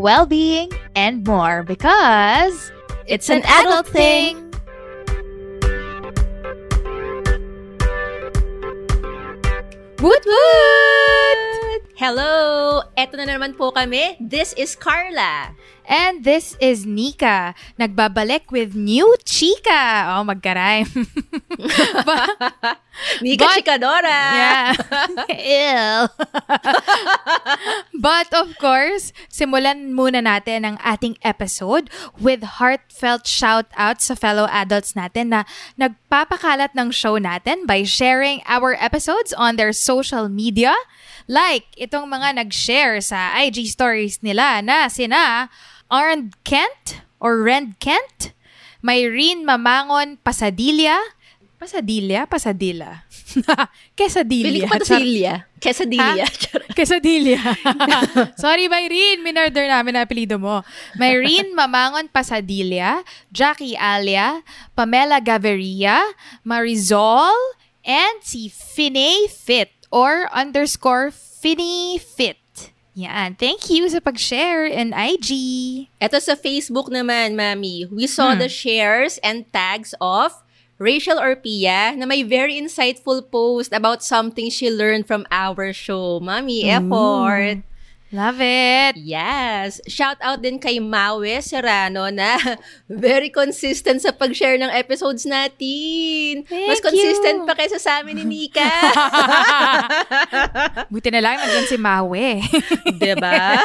well being, and more because it's an adult thing. Woot woot! Hello! Eto na naman po kami. This is Carla. And this is Nika, nagbabalik with new chika. Oh, magka-rhyme. But- Nika But- Chikadora! Yeah. Ew. But of course, simulan muna natin ang ating episode with heartfelt shout-out sa fellow adults natin na nagpapakalat ng show natin by sharing our episodes on their social media. Like, itong mga nag-share sa IG stories nila na sina Arnd Kent or Rend Kent, Myrene Mamangon Pasadilla, Pasadilla? Pasadilla. Quesadilla. Pili ko pa to Char- Silya. Quesadilla. Quesadilla. Sorry, Myrene. Minorder namin ang apelido mo. Myrene Mamangon Pasadilla, Jackie Alia, Pamela Gaviria, Marizol, and si Finay Fit or underscore Finny Fit. Yan. Thank you sa pag-share in IG. Ito sa Facebook naman, Mami. We saw Hmm. the shares and tags of Rachel Orpia na may very insightful post about something she learned from our show. Mami, effort. Love it. Yes. Shout out din kay Mawe Serrano na very consistent sa pag-share ng episodes natin. Mas Thank consistent you. pa kaysa sa amin ni Nika. Buti na lang nandyan si Mawe. diba?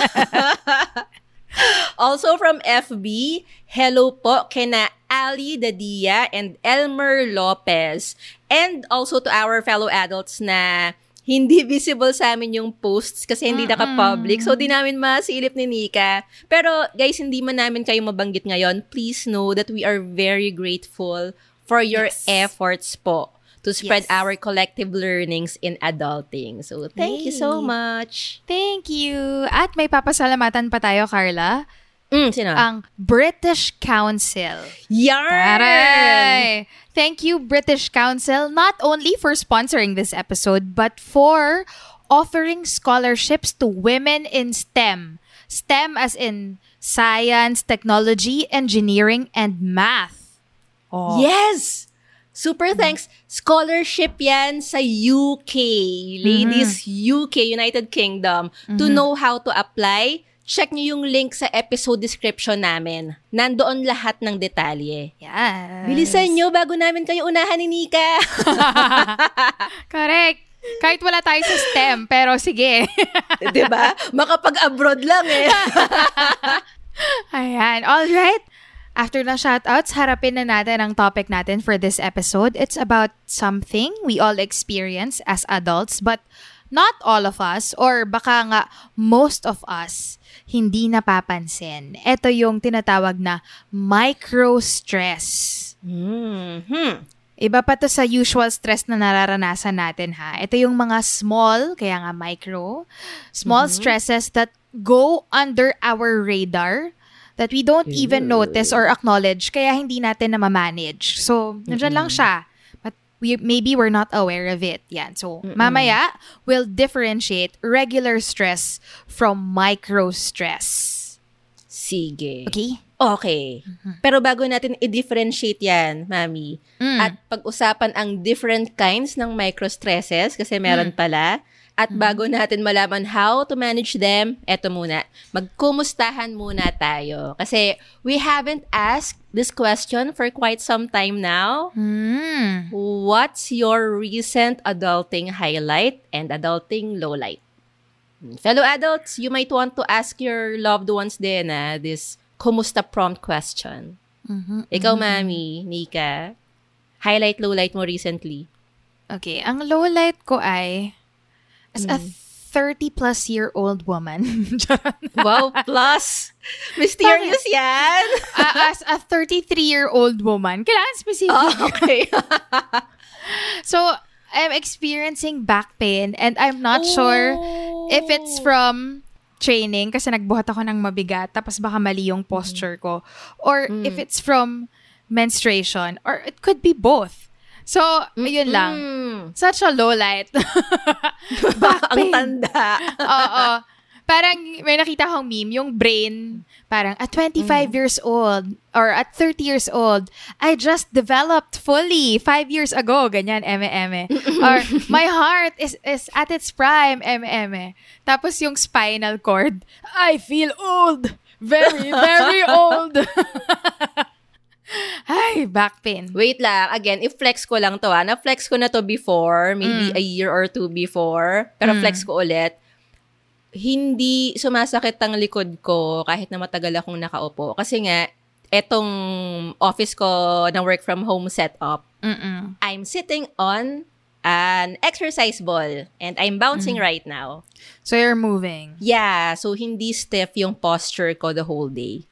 also from FB, hello po kina Ali Dadia and Elmer Lopez. And also to our fellow adults na hindi visible sa amin yung posts kasi hindi naka-public. So, di namin masilip ni Nika. Pero, guys, hindi man namin kayo mabanggit ngayon. Please know that we are very grateful for your Yes. efforts po to spread Yes. our collective learnings in adulting. So, thank you so Yay. much. Thank you. At may papasalamatan pa tayo, Carla. Mm, sino? Ang British Council. Yarn! Thank you, British Council, not only for sponsoring this episode, but for offering scholarships to women in STEM. STEM as in science, technology, engineering, and math. Oh. Yes! Super thanks. Scholarship yan sa UK. Ladies, UK, United Kingdom. To know how to apply, check nyo yung link sa episode description namin. Nandoon lahat ng detalye. Yes. Bilisan nyo bago namin kayo unahan ni Nika. Correct. Kahit wala tayo sa STEM, pero sige. 'Di ba? Makapag-abroad lang eh. Ayan. All right. After na shoutouts, harapin na natin ang topic natin for this episode. It's about something we all experience as adults, but not all of us, or baka nga most of us, hindi napapansin. Ito yung tinatawag na micro-stress. hmm Iba pa to sa usual stress na nararanasan natin ha. Ito yung mga small, kaya nga micro, small stresses that go under our radar that we don't even notice or acknowledge kaya hindi natin na manage So, nandiyan lang siya. We, maybe we're not aware of it. Yan. So, mamaya, we'll differentiate regular stress from micro stress. Sige. Okay? Okay. Pero bago natin i-differentiate yan, Mami, Mm. at pag-usapan ang different kinds ng micro-stresses, kasi meron pala, At bago natin malaman how to manage them, eto muna, magkumustahan muna tayo. Kasi we haven't asked this question for quite some time now. Hmm. What's your recent adulting highlight and adulting lowlight? Fellow adults, you might want to ask your loved ones din ah, this kumusta prompt question. Mhm, Ikaw, Mami, Nika, highlight, lowlight mo recently. Okay, ang lowlight ko ay as a 30 plus year old woman. Wow, plus! Mysterious yan! Ah, as a 33 year old woman. Kailangan specific. Oh, okay. So, I'm experiencing back pain and I'm not sure if it's from training kasi nagbuhat ako ng mabigat tapos baka mali yung posture ko or if it's from menstruation or it could be both. So, yun lang. Mm. Such a low light. Ang tanda. Oo. Parang may nakita akong meme, yung brain, parang at 25 years old or at 30 years old, I just developed fully five years ago. Ganyan, eme, eme. or my heart is is at its prime, eme, eme. Tapos yung spinal cord, I feel old. Very, very old. Ay, back pain. Wait lang, again, i-flex ko lang to ah. Na-flex ko na to before, maybe a year or two before. Pero flex ko ulit. Hindi sumasakit ang likod ko kahit na matagal akong nakaupo. Kasi nga, etong office ko ng work from home setup, Mm-mm. I'm sitting on an exercise ball and I'm bouncing right now. So you're moving. Yeah, so hindi stiff yung posture ko the whole day.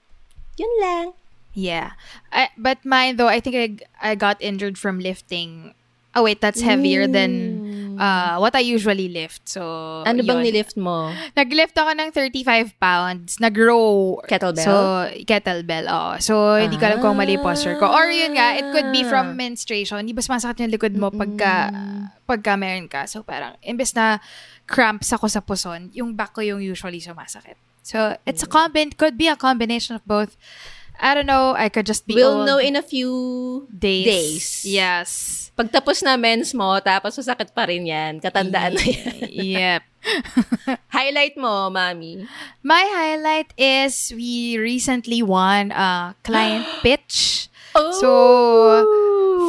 Yun lang. Yeah. I, but mine though, I think I, I got injured from lifting. Oh wait, that's heavier than uh, what I usually lift. So Ano bang yun. nilift mo? Naglift ako ng 35 pounds. Nag-row. Kettlebell? So, kettlebell, oo. So, hindi ko alam kung mali posture ko. Or yun nga, it could be from menstruation. Hindi ba sumasakit yung likod mo pagka, pagka meron ka? So, parang, imbes na cramps ako sa puson, yung back ko yung usually sumasakit. So, it's a combin, could be a combination of both. I don't know, I could just be We'll old. know in a few days. days. Yes. Pagtapos na mens mo, tapos masakit pa rin yan. Katandaan na yan. yep. Highlight mo, mami. My highlight is we recently won a client pitch. So,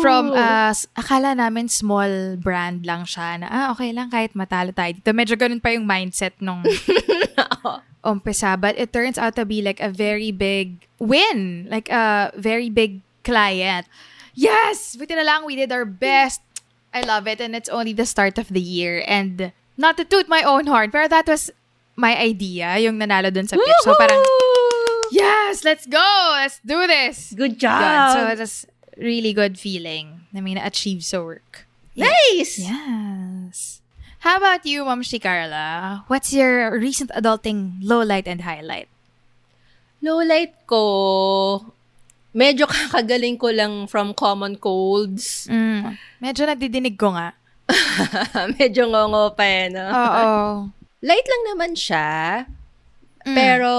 from, uh, akala namin small brand lang siya na, ah, okay lang kahit matalo tayo dito. Medyo ganun pa yung mindset nung umpisa. But it turns out to be like a very big win. Like a very big client. Yes! Buti na lang we did our best. I love it. And it's only the start of the year. And not to toot my own horn, pero that was my idea, yung nanalo dun sa pitch. So parang, yes, let's go! Let's do this! Good Yun. job! So it was really good feeling. I mean, achieve sa work. nice! Yes. How about you, Mom Shi Carla? What's your recent adulting low light and highlight? Lowlight ko, medyo kakagaling ko lang from common colds. Mm, medyo nadidinig ko nga. medyo ngongo pa eh, no? Oo. Light lang naman siya, Mm. pero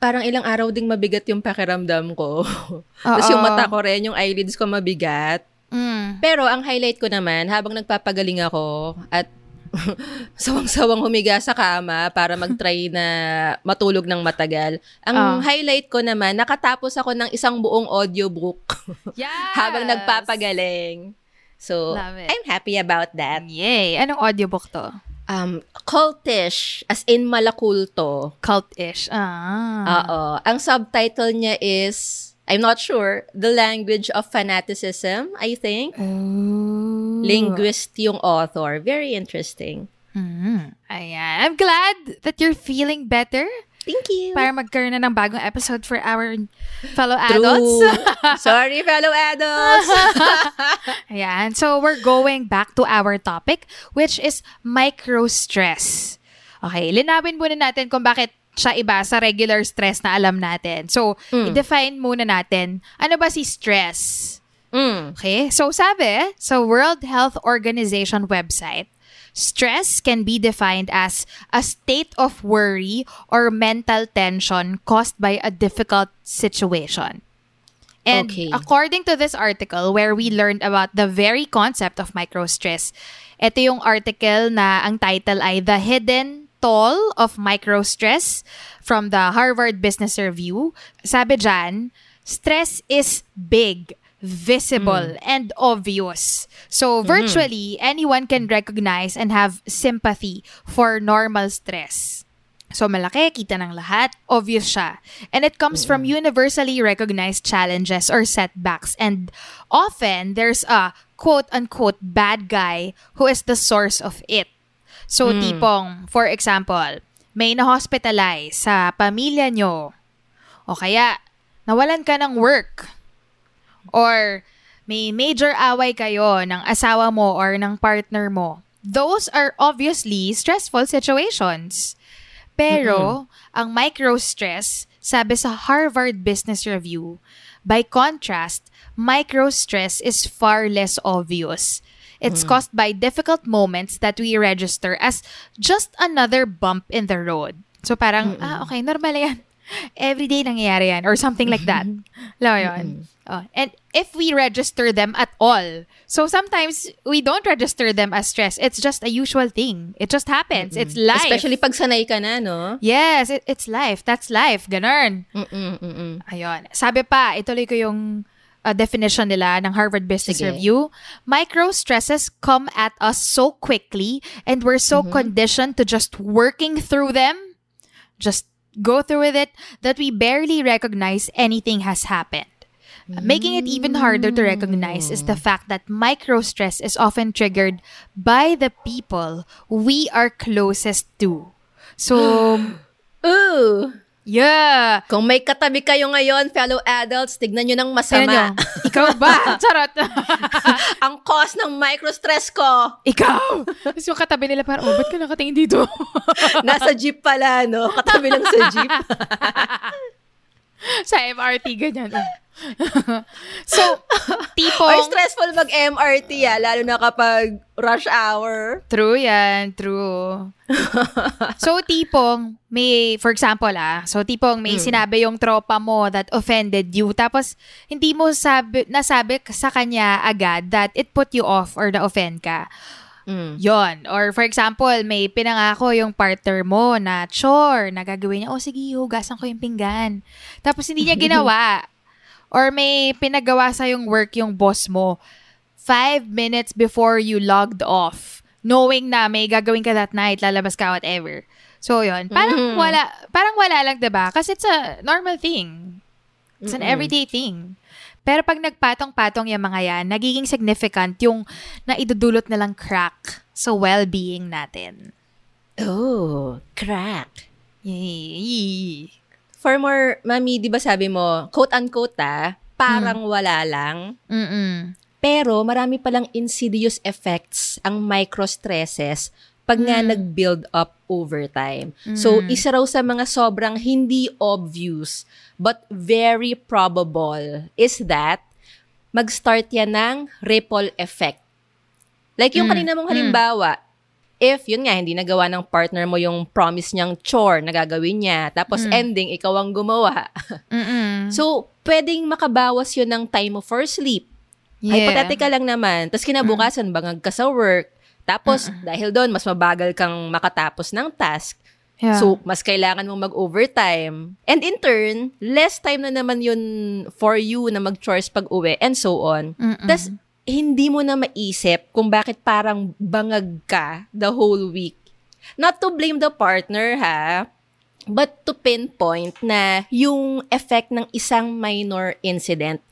parang ilang araw ding mabigat yung pakiramdam ko. Tapos yung mata ko rin, yung eyelids ko mabigat. Mm. Pero ang highlight ko naman, habang nagpapagaling ako at sawang-sawang humiga sa kama para mag-try na matulog ng matagal. Ang Ah. highlight ko naman, nakatapos ako ng isang buong audiobook Yes! habang nagpapagaling. So. I'm happy about that. Yay! Anong audiobook to? Um, cultish, as in malakulto. Cult-ish. Ah. Oo. Ang subtitle niya is, I'm not sure, The Language of Fanaticism, I think. Ooh. Linguist yung author. Very interesting. Mm. Ayan. I'm glad that you're feeling better Thank you. para magkaroon na ng bagong episode for our fellow True. adults. Sorry, fellow adults. Ayan. So, we're going back to our topic, which is micro-stress. Okay, linawin muna natin kung bakit siya iba sa regular stress na alam natin. So, i-define muna natin, ano ba si stress? mm. Okay, so sabi, sa World Health Organization website, stress can be defined as a state of worry or mental tension caused by a difficult situation. And Okay. according to this article where we learned about the very concept of microstress, ito yung article na ang title ay The Hidden Toll of Microstress from the Harvard Business Review. Sabi dyan, stress is big, visible, and obvious. So virtually anyone can recognize and have sympathy for normal stress. So malaki, kita ng lahat, obvious siya. And it comes from universally recognized challenges or setbacks. And often, there's a quote-unquote bad guy who is the source of it. So tipong, for example, may na-hospitalize sa pamilya nyo. O kaya, nawalan ka ng work. Or may major away kayo ng asawa mo or ng partner mo. Those are obviously stressful situations. Pero, ang micro-stress, sabi sa Harvard Business Review, by contrast, micro-stress is far less obvious. It's caused by difficult moments that we register as just another bump in the road. So parang, ah, okay, normal yan. Everyday nangyayari yan or something like that. Alam yun? Oh, and if we register them at all, so sometimes we don't register them as stress. It's just a usual thing. It just happens. It's life. Especially pag sanay ka na, no? Yes, it, it's life. That's life. Ganun. Mm-mm, mm-mm. Ayun. Sabi pa, ituloy ko yung uh, definition nila ng Harvard Business Sige. Review. Micro stresses come at us so quickly and we're so conditioned to just working through them, just go through with it, that we barely recognize anything has happened. Making it even harder to recognize is the fact that micro stress is often triggered by the people we are closest to. So, Ooh! Yeah. Kung may katabi kayo ngayon, fellow adults, tignan nyo ng masama. nyo. Ikaw ba? Charot. Ang cause ng microstress ko, Ikaw! Tapos yung katabi nila parang, oh, ba't ka nakatingin dito? nasa jeep pala, no? Katabi lang sa jeep. Sa MRT, ganyan. oh. so, tipong... Or stressful mag-MRT, ah, lalo na kapag rush hour. True yan, true. so, tipong, may, for example ah, so tipong may sinabi yung tropa mo that offended you, tapos hindi mo sabi, nasabi sa kanya agad that it put you off or na-offend ka. Mm. Yon. Or for example, may pinangako yung partner mo na chore, na gagawin niya, oh sige, hugasan ko yung pinggan. Tapos hindi niya ginawa. Or may pinagawa sa yung work yung boss mo five minutes before you logged off, knowing na may gagawin ka that night, lalabas ka, whatever. So, yon Parang wala, parang wala lang, 'di ba Kasi it's a normal thing. It's an everyday thing. Pero pag nagpatong-patong yung mga yan, nagiging significant yung naidudulot nilang crack sa well-being natin. Oh, crack. Yay! For more, mami, di ba sabi mo, quote-unquote ah, parang wala lang. Mm-mm. Pero marami palang insidious effects ang micro-stresses pag nga nag-build up over time. So, isa raw sa mga sobrang hindi obvious but very probable is that mag-start yan ng ripple effect. Like yung kanina mong halimbawa, if yun nga, hindi nagawa ng partner mo yung promise niyang chore na gagawin niya, tapos ending, ikaw ang gumawa. Mm-mm. so, pwedeng makabawas yun ng time mo for sleep. Yeah. Hypothetical lang naman. Tapos kinabukasan, bangag ka sa work. Tapos, dahil doon, mas mabagal kang makatapos ng task. Yeah. So, mas kailangan mong mag-overtime. And in turn, less time na naman yun for you na mag-chores pag-uwi and so on. Tapos, hindi mo na maisip kung bakit parang bangag ka the whole week. Not to blame the partner, ha? But to pinpoint na yung effect ng isang minor incident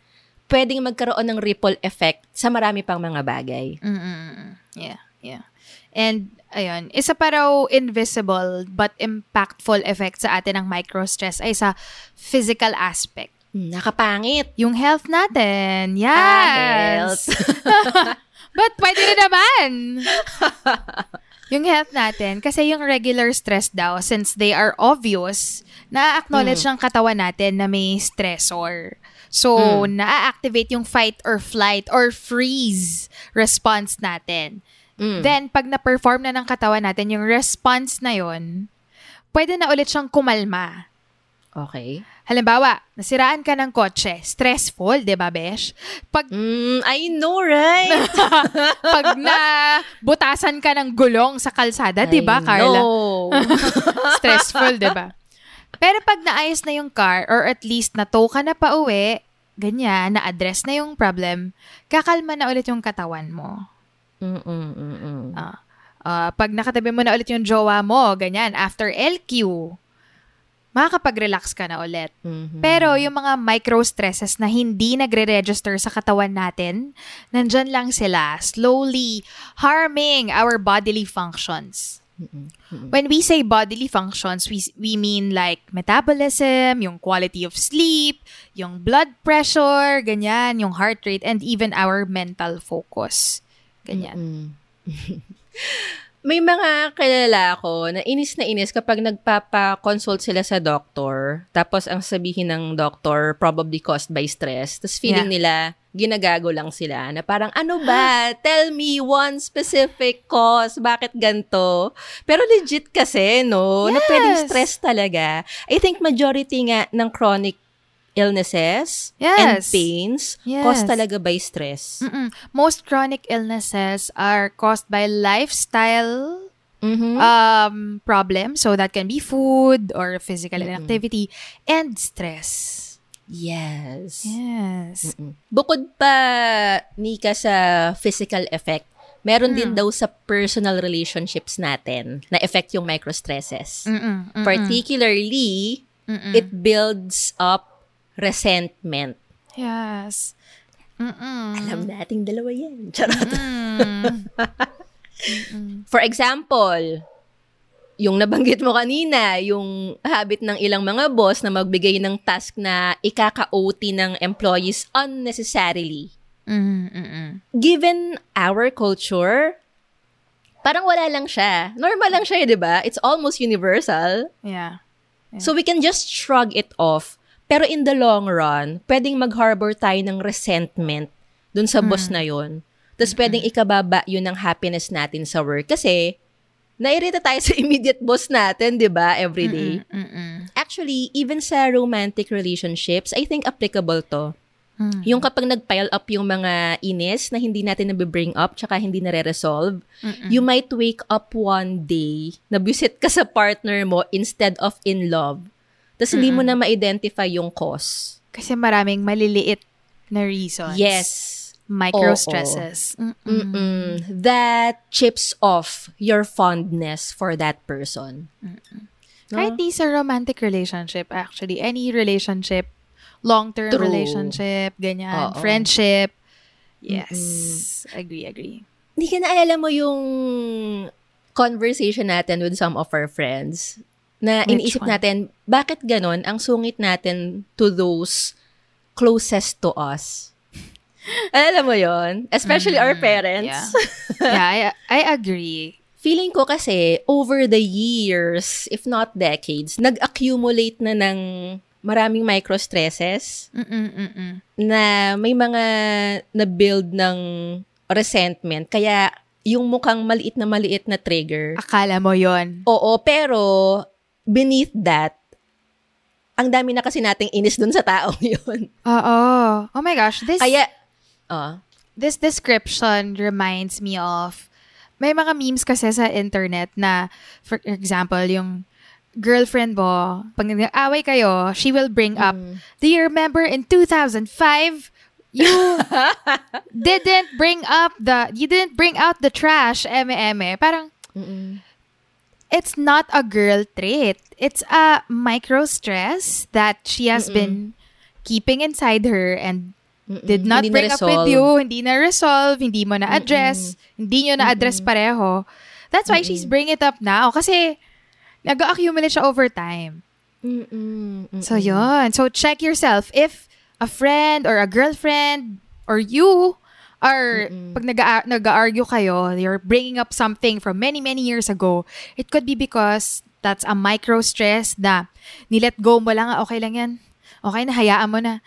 pwedeng magkaroon ng ripple effect sa marami pang mga bagay. Mm-mm. Yeah, yeah. And, ayun, isa pa raw invisible but impactful effect sa atin ng microstress ay sa physical aspect. Nakapangit. Yung health natin. Yes. Ah, health. But pwede na naman. yung health natin, kasi yung regular stress daw, since they are obvious, na-acknowledge ng katawan natin na may stressor. So, na-activate yung fight or flight or freeze response natin. Then, pag na-perform na ng katawan natin yung response na yon pwede na ulit siyang kumalma. Okay. Halimbawa, nasiraan ka ng kotse. Stressful, di ba, Besh? Pag, Mm, I know, right? pag na butasan ka ng gulong sa kalsada, di ba, Carla? Stressful, di ba? Pero pag naayos na yung car or at least na-tow ka na pa uwi, ganyan, na-address na yung problem, kakalma na ulit yung katawan mo. Mm-mm, mm-mm. Ah, ah, pag nakatabi mo na ulit yung jowa mo, ganyan, after LQ, makakapag-relax ka na ulit. Mhm. Pero yung mga micro-stresses na hindi nagre-register sa katawan natin, nandyan lang sila, slowly harming our bodily functions. When we say bodily functions, we, we mean like metabolism, yung quality of sleep, yung blood pressure, ganyan, yung heart rate, and even our mental focus. Ganyan. May mga kilala ko na inis na inis kapag nagpapa-consult sila sa doctor, tapos ang sabihin ng doctor, probably caused by stress. Tapos feeling Yeah. nila, ginagago lang sila. Na parang, ano ba? Tell me one specific cause. Bakit ganto? Pero legit kasi, no? Na pwedeng Yes. stress talaga. I think majority nga ng chronic illnesses and Yes. pains Yes. caused talaga by stress. Mm-mm. Most chronic illnesses are caused by lifestyle Mhm. um problems. So that can be food or physical inactivity and stress. yes. Yes. Bukod pa, Nika, sa physical effect, meron din Hmm. daw sa personal relationships natin na effect yung microstresses. Mm-mm. Mm-mm. Particularly, Mm-mm. it builds up resentment. Yes. Mm-mm. Alam nating dalawa yan. Charot. Mm. For example, yung nabanggit mo kanina, yung habit ng ilang mga boss na magbigay ng task na ikaka-OT ng employees unnecessarily. Mm, mm-mm. given our culture, parang wala lang siya. Normal lang siya, eh, di ba? It's almost universal. Yeah. So we can just shrug it off. Pero in the long run, pwedeng mag-harbor tayo ng resentment dun sa boss na yon. Tapos pwedeng ikababa yun ng happiness natin sa work. Kasi, nairita tayo sa immediate boss natin, di ba? Every day. Mm-mm. Actually, even sa romantic relationships, I think applicable to. Mm. Yung kapag nag-pile up yung mga inis na hindi natin nabibring up tsaka hindi nare-resolve, you might wake up one day, nabusit ka sa partner mo instead of in love. Tapos hindi mo na ma-identify yung cause. Kasi maraming maliliit na reasons. Yes. Micro Oo. stresses. Mm-mm. Mm-mm. That chips off your fondness for that person. Kahit di sa romantic relationship, actually. Any relationship, long-term True. relationship, ganyan, Oo. friendship. Yes. Agree, agree. Hindi ka naalala mo yung conversation natin with some of our friends na Which iniisip one? natin, bakit ganon ang sungit natin to those closest to us? Alam mo yon Especially our parents. Mm, Yeah. yeah, I, I agree. Feeling ko kasi, over the years, if not decades, nag-accumulate na ng maraming micro-stresses Mm-mm-mm. na may mga na-build ng resentment. Kaya, yung mukhang maliit na maliit na trigger, Akala mo yon Oo, pero beneath that, ang dami na kasi nating inis dun sa taong yun. Oo. Oh my gosh. This, Kaya, oh, this description reminds me of, may mga memes kasi sa internet na, for example, yung girlfriend mo, pag nag-away kayo, she will bring up, do you remember in 2005, you didn't bring up the, you didn't bring out the trash, eme-eme. Parang, it's not a girl trait. It's a micro stress that she has been keeping inside her and did not Hindi bring up with you, hindi na-resolve, hindi mo na-address, hindi nyo na-address pareho. That's why she's bringing it up now. Kasi, nag-accumulate siya over time. Mm-mm, mm-mm. So, yun. So, check yourself. If a friend or a girlfriend or you are, pag nag- nag-argue kayo, you're bringing up something from many, many years ago, it could be because that's a micro stress na nilet go mo lang, "Ah, okay lang yan. Okay na, hayaan mo na.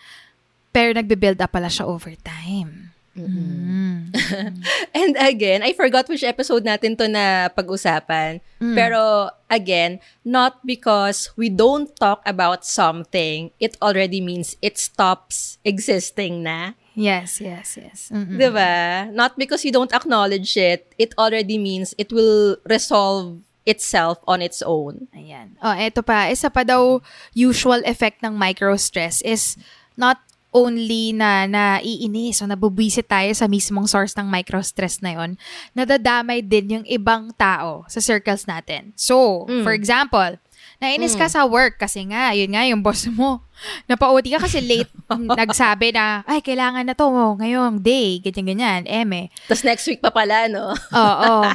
Pero nagbe-build up pala siya over time. Mm. And again, I forgot which episode natin to na pag-usapan. Mm. Pero again, not because we don't talk about something, it already means it stops existing na. Yes, yes, yes. Mm-mm. 'Di ba? Not because you don't acknowledge it, it already means it will resolve itself on its own. Ayan. Oh, eto pa. Isa pa daw usual effect ng micro-stress is not only na naiinis o nabubwisit tayo sa mismong source ng micro-stress na yon, nadadamay din yung ibang tao sa circles natin. So, for example, nainis ka sa work kasi nga, yun nga, yung boss mo. Napauti ka kasi late nagsabi na, ay, kailangan na to ngayong day, ganyan-ganyan, eme. Tapos next week pa pala, no? Oo.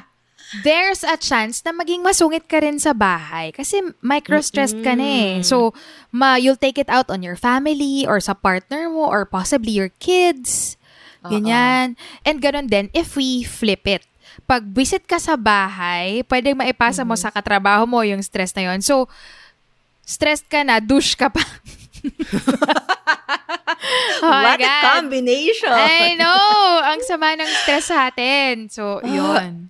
There's a chance na maging masungit ka rin sa bahay kasi micro-stressed ka na eh. So, ma, you'll take it out on your family or sa partner mo or possibly your kids. Ganyan. And ganun din if we flip it. Pag visit ka sa bahay, pwedeng maipasa mo sa katrabaho mo yung stress na yon. So, stressed ka na, douche ka pa. oh What a combination! I know! Ang sama ng stress sa atin. So, yun.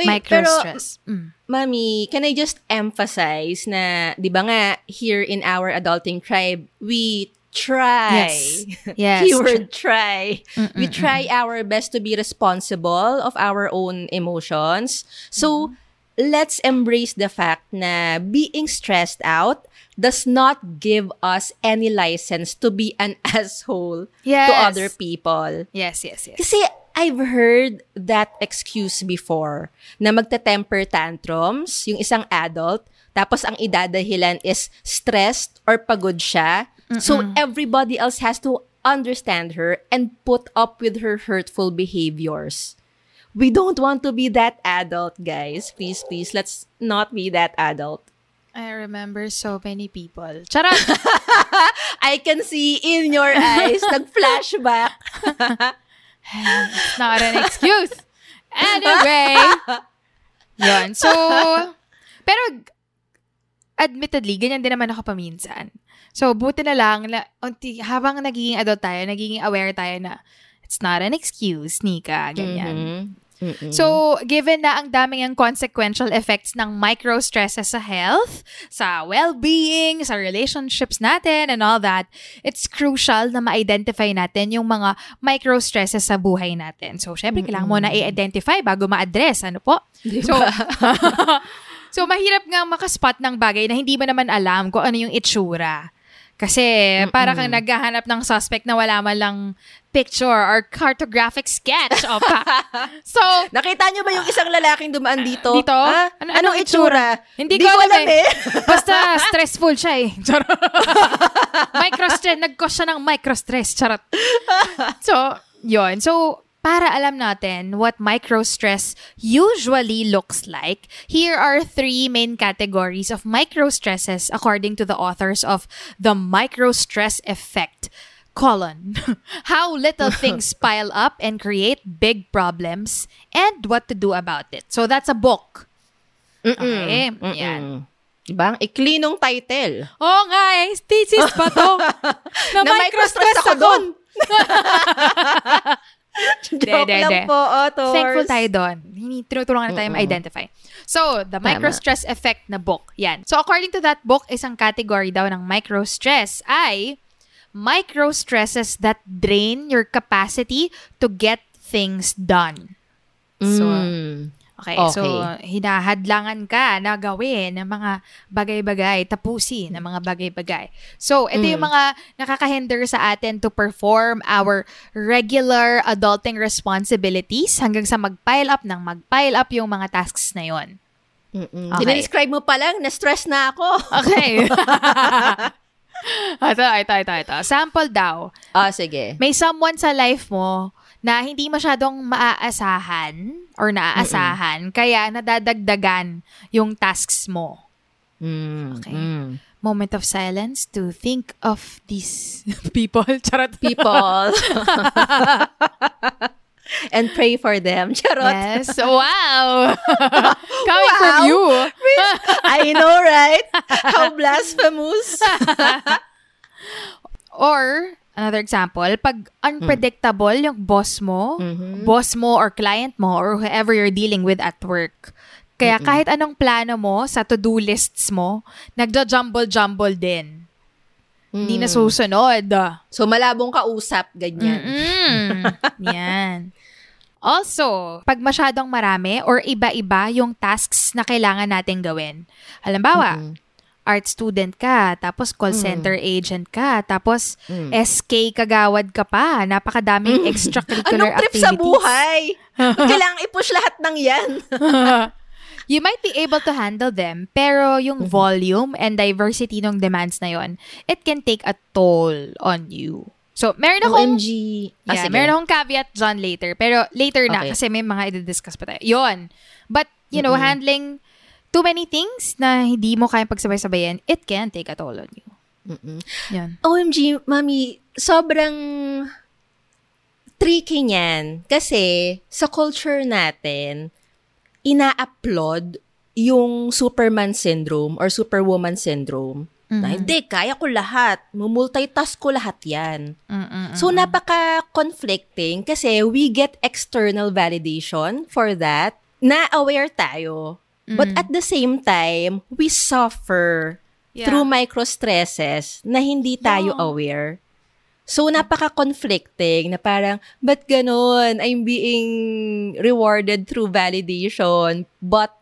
Uy, Micro-stress. Mm. Mami, can I just emphasize na, di ba nga, here in our adulting tribe, we try. Yes. Yes. Keyword try. We try our best to be responsible of our own emotions. So, let's embrace the fact na being stressed out does not give us any license to be an asshole Yes. to other people. Yes, yes, yes. Kasi I've heard that excuse before na magte-temper tantrums yung isang adult tapos ang idadahilan is stressed or pagod siya. So everybody else has to understand her and put up with her hurtful behaviors. We don't want to be that adult, guys. Please, please, let's not be that adult. I remember so many people. Charot! I can see in your eyes, nag-flashback. It's not an excuse. Anyway. Yun. So, pero admittedly, ganyan din naman ako paminsan. So, buti na lang, na, unti, habang nagiging adult tayo, nagiging aware tayo na it's not an excuse, Nika, ganyan. Mm-hmm. So, given na ang daming ang consequential effects ng micro-stresses sa health, sa well-being, sa relationships natin, and all that, it's crucial na ma-identify natin yung mga micro-stresses sa buhay natin. So, syempre, kailangan mo na i-identify bago ma-address. Ano po? So, so, mahirap nga makaspot ng bagay na hindi mo naman alam kung ano yung itsura. Kasi, para kang naghahanap ng suspect na wala man lang picture or cartographic sketch. O pa. So, Nakita niyo ba yung isang lalaking dumaan dito? Dito? Ha? Ano- anong anong itsura? Hindi Di ko alam eh. eh. Basta stressful siya eh. Charot. micro-stress. Nag-cause siya ng micro-stress. Charot. So, yun. So, para alam natin what micro-stress usually looks like, here are three main categories of micro-stresses according to the authors of The Micro-Stress Effect. Colon. How little things pile up and create big problems and what to do about it. So, that's a book. Okay. Yan. Diba? Ang ikli nung title. Oo nga eh, thesis pa to. na, Na micro-stress ako doon. De, Joke de, lang de. po, Ottors. Thankful tayo doon. Tinutulungan na tayo ma-identify. So, the micro-stress effect na book. Yan. So, according to that book, isang category daw ng micro-stress ay micro-stresses that drain your capacity to get things done. So, Mm. Okay, Okay. so hinahadlangan ka na gawin ng mga bagay-bagay, tapusin ng mga bagay-bagay. So, ito yung mga nakakahinder sa atin to perform our regular adulting responsibilities hanggang sa mag-pile up ng mag-pile up yung mga tasks na yon. Mm-mm. Okay. Dinidescribe mo pa lang, na-stress na ako. Okay. ito, ito, ito, ito. Sample daw. Ah, sige. May someone sa life mo na hindi masyadong maaasahan or naaasahan, kaya nadadagdagan yung tasks mo. Mm, Okay. mm. Moment of silence to think of these people. Charot. People. And pray for them. Charot. Yes. Wow. Coming from Wow. you. I know, right? How blasphemous. Or, another example, pag unpredictable yung boss mo, Mhm. boss mo or client mo or whoever you're dealing with at work. Kaya kahit anong plano mo sa to-do lists mo, nagja-jumble-jumble din. Hindi Mm. nasusunod. So, malabong kausap, ganyan. Mm-mm. Yan. Also, pag masyadong marami or iba-iba yung tasks na kailangan natin gawin. Halimbawa, Mm-mm. Art student ka, tapos call Mm. center agent ka, tapos Mm. SK kagawad ka pa. Napakadaming extracurricular Anong trip activities. sa buhay? Kailangan i-push lahat ng yan. you might be able to handle them, pero yung Mm-hmm. volume and diversity ng demands na yon, it can take a toll on you. So, meron akong, OMG. Ah, yeah, sige. meron akong caveat dyan later, pero later na, Okay. kasi may mga i-discuss pa tayo. Yon. But, you know, Mm-mm. handling too many things na hindi mo kayang pagsabay-sabayan, it can take a toll on you. Mm-mm. Yan. OMG, mami, sobrang tricky niyan. Kasi sa culture natin, ina-upload yung Superman syndrome or Superwoman syndrome. Na Mhm. hindi, kaya ko lahat. Mumultitask ko lahat yan. Mm-mm. So, napaka-conflicting kasi we get external validation for that. Na-aware tayo. But Mm. at the same time, we suffer Yeah. through micro-stresses na hindi tayo Yeah. aware. So, napaka-conflicting na parang, ba't ganun? I'm being rewarded through validation, but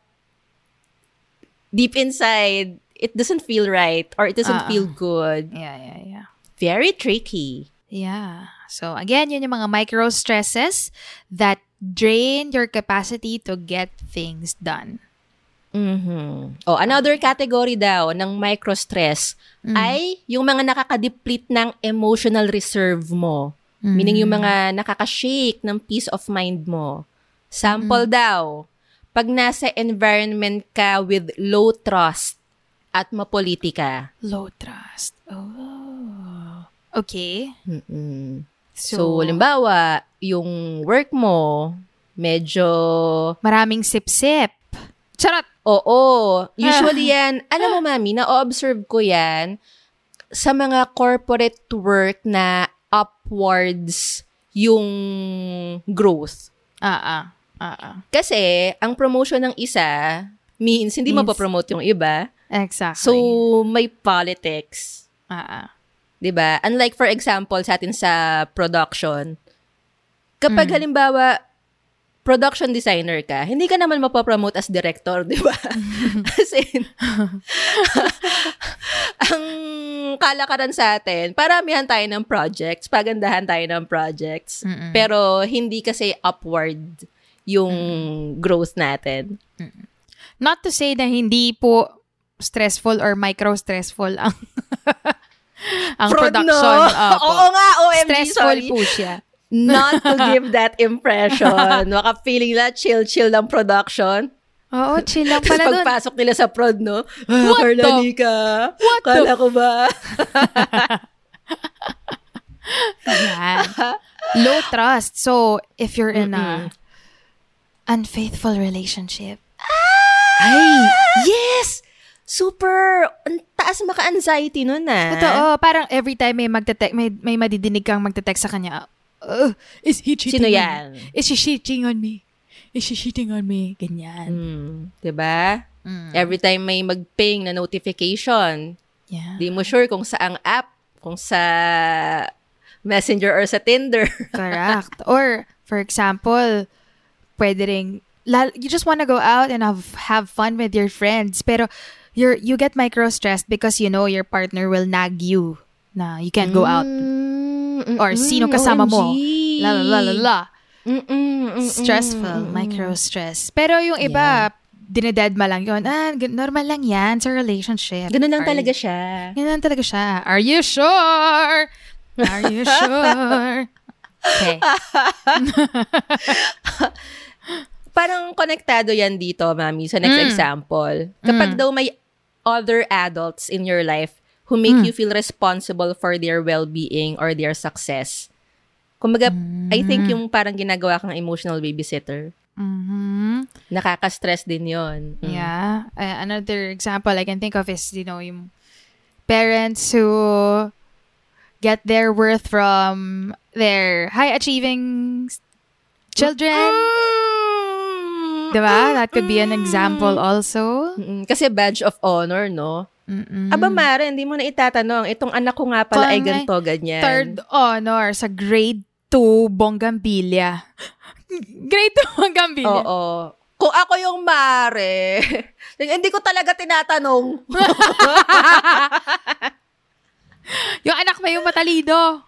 deep inside, it doesn't feel right or it doesn't Ah, feel good. Yeah, yeah, yeah. Very tricky. Yeah. So again, yun yung mga micro stresses that drain your capacity to get things done. Mhm. Oh, another category daw ng micro-stress ay yung mga nakaka-deplete ng emotional reserve mo. Meaning yung mga nakaka-shake ng peace of mind mo. Sample daw, pag nasa environment ka with low trust at mapolitika. Low trust. Oh. Okay. Mm-mm. So, So, limbawa, yung work mo, medyo maraming sip-sip. Charot! Oo. Usually yan, alam mo mami, na-observe ko yan sa mga corporate work na upwards yung growth. Ah, ah. Ah, ah. Kasi, ang promotion ng isa means hindi Means- mapapromote yung iba. Exactly. So, may politics. ah, ah. 'di ba? Unlike for example sa atin sa production, kapag halimbawa production designer ka, hindi ka naman mapapromote as director, 'di ba? as in, ang kalakaran sa atin, paramihan tayo ng projects, pagandahan tayo ng projects, Mm-mm. pero hindi kasi upward yung growth natin. Not to say na hindi po stressful or micro-stressful ang ang Fraud, production. no? Opo. Oo nga, OMG, Stressful sorry. po siya. Not to give that impression. Baka feeling na chill-chill ng production. Oo, chill lang pala dun. pagpasok nila sa prod, no? Ah, What Carla, the-. What the- Kala ko ba? Low trust. So, if you're in a unfaithful relationship, Ay, yes! Super, ang taas maka-anxiety nun, ah. totoo, parang every time may magte may, may madidinig kang magte-text sa kanya, "Uh, is he cheating Sino on yan? me? Is she cheating on me? Is she cheating on me? Ganyan. Hmm, diba? Mm. Every time may mag-ping na notification, Yeah. di mo sure kung saang app, kung sa Messenger or sa Tinder. Correct. Or, for example, pwede lal- you just want to go out and have, have fun with your friends, pero you're, you get micro-stressed because you know your partner will nag you na you can't go out. Mm, Or mm, sino kasama mo. OMG. La la la la la. Mm-mm, mm-mm, Stressful, mm-mm. micro-stress. Pero yung iba, dinededma lang yun. Ah, normal lang yan sa relationship. Ganun lang Are talaga you- siya. Ganun lang talaga siya. Are you sure? Are you sure? Okay. Parang konektado yan dito, mami, sa next Mm. example. Kapag Mm. daw may other adults in your life who make Mm. you feel responsible for their well-being or their success. Kumbaga, I think Mm. yung parang ginagawa kang emotional babysitter, Mhm. nakaka-stress din yon. Mm. Yeah. Uh, another example I can think of is, you know, yung parents who get their worth from their high achieving s- children. Mm. Diba? That could be an example also. Mm, Kasi badge of honor, no? Mm-mm. Aba, Mare, hindi mo na itatanong. Itong anak ko nga pala ay Kung ganito, ganyan. Third honor sa grade 2 Bonggambilya. grade 2 Bonggambilya. Oo. Kung ako yung Mare, hindi ko talaga tinatanong. Yung anak mo yung matalido.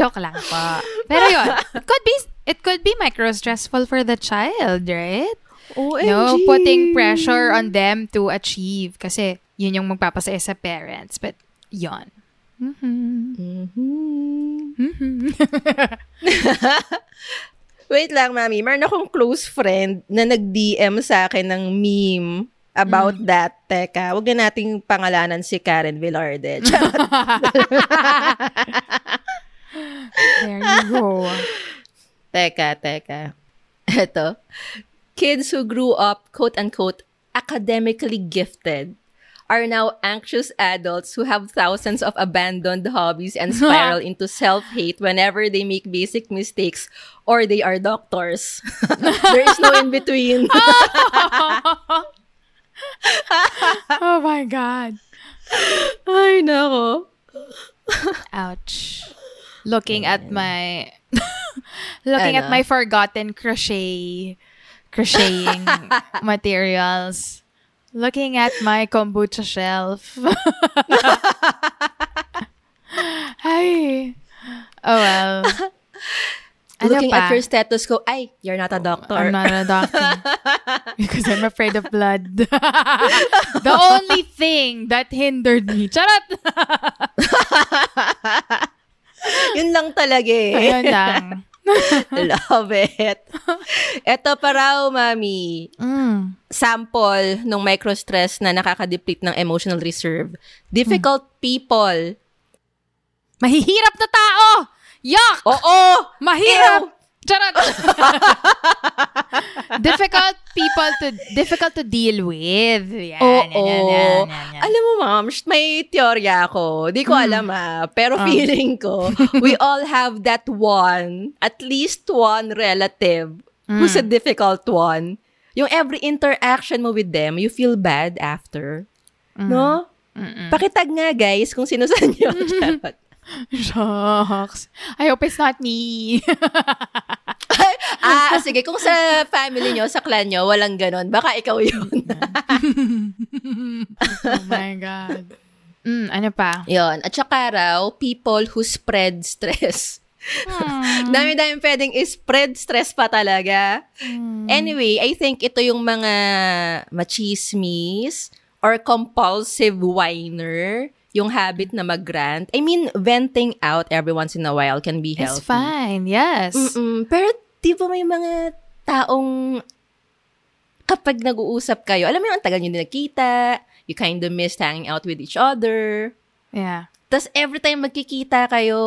Joke lang po. Pero yun, it could be it could be micro stressful for the child, right? OMG. No, putting pressure on them to achieve kasi yun yung magpapasaya sa parents. But yun. Mhm. Mhm. Wait lang, mami. Meron akong close friend na nag-DM sa akin ng meme about that. Teka, wag na nating pangalanan si Karen Villarde. There you go. teka, teka. Ito. Kids who grew up, quote-unquote, academically gifted are now anxious adults who have thousands of abandoned hobbies and spiral into self-hate whenever they make basic mistakes or they are doctors. there is no in-between. oh my God. I know. Ouch. Looking at my looking at my forgotten crochet crocheting materials. Looking at my kombucha shelf. Ay. Oh well. Ano Looking pa? at your stethoscope, ay, you're not a doctor. I'm not a doctor. because I'm afraid of blood. the only thing that hindered me. Charot! Yun lang talaga eh. Ayun lang. Love it. Ito pa raw, mami. Mm. Sample ng microstress na nakaka-deplete ng emotional reserve. Difficult people. Mahihirap na tao! Yuck! Oo! Mahirap! Ew! Charot! difficult people to difficult to deal with. Yan, Oo. yan, yan, yan, yan, yan. Alam mo, ma'am, may teorya ako. Di ko alam ah. Pero feeling ko, we all have that one, at least one relative who's a difficult one. Yung every interaction mo with them, you feel bad after. No? Pakitag nga, guys, kung sino sa inyo. Charot. Shucks. I hope it's not me. ah, sige, kung sa family nyo, sa clan nyo, walang ganon, baka ikaw yun. oh my God. Mm, ano pa? Yon. At saka raw, people who spread stress. Dami-dami pwedeng spread stress pa talaga. Anyway, I think ito yung mga machismis or compulsive whiner, yung habit na mag-rant. I mean, venting out every once in a while can be healthy. It's fine. Yes. Mm-mm. Pero di ba may mga taong kapag nag-uusap kayo, alam mo yung ang tagal nyo din nakita, you kind of miss hanging out with each other. Yeah. Tapos every time magkikita kayo,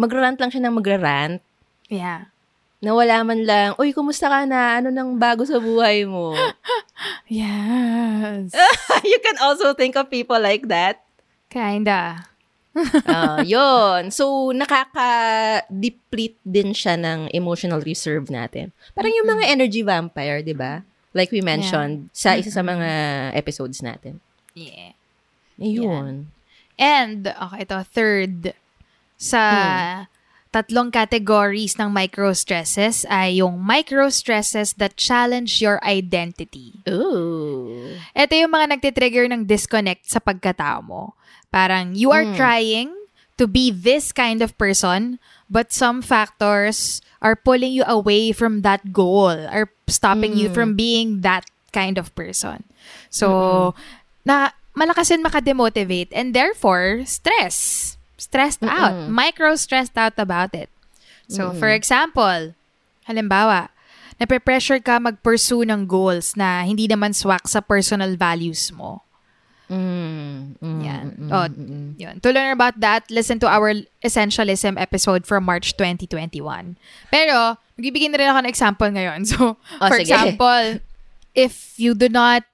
magrarant lang siya ng magrarant. Yeah. Na wala man lang, uy, kumusta ka na? Ano nang bago sa buhay mo? Yes. you can also think of people like that. Kinda. Ah, yun. So, nakaka-deplete din siya ng emotional reserve natin. Parang yung mga energy vampire, di ba? Like we mentioned sa isa sa mga episodes natin. Yeah. Ayun. And, okay, ito, third, sa tatlong categories ng micro-stresses ay yung micro-stresses that challenge your identity. Ooh. Ito yung mga nagtitrigger ng disconnect sa pagkatao mo. Parang, you are trying to be this kind of person, but some factors are pulling you away from that goal, are stopping you from being that kind of person. So, na malakas yun makademotivate and therefore, stress. Stressed out. Micro-stressed out about it. So, for example, halimbawa, nape-pressure ka mag-pursue ng goals na hindi naman swak sa personal values mo. Mm, mm, Yan. mm, oh, mm, mm. yun. To learn about that, listen to our Essentialism episode from March 2021. Pero, magbibigay na rin ako ng example ngayon. So, Oh, for sige. example, if you do not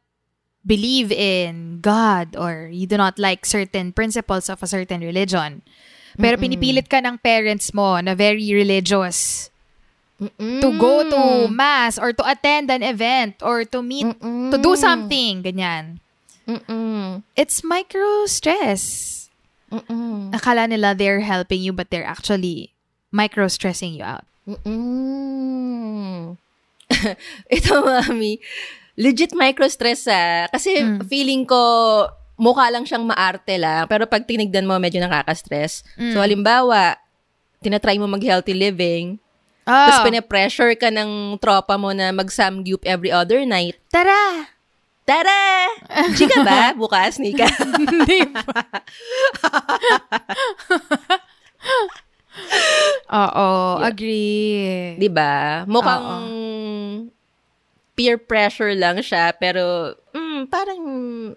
believe in God or you do not like certain principles of a certain religion. Pero pinipilit ka ng parents mo na very religious to go to mass or to attend an event or to meet, to do something, ganyan. Mm-mm. It's micro stress. Mm-mm. Akala nila they're helping you but they're actually micro stressing you out. Mm-mm. Ito, mami. Legit micro-stress ah. Kasi Mm. feeling ko, mukha lang siyang maarte lang. Pero pag tinigdan mo, medyo nakaka-stress. Mm. So, halimbawa, tinatry mo mag-healthy living, Oh, tapos pinapressure ka ng tropa mo na mag-samgyup every other night. tara! Tara! Chika ba? Bukas, Nika. Hindi pa. Oo, agree. Di ba? Mukhang peer pressure lang siya, pero mm, parang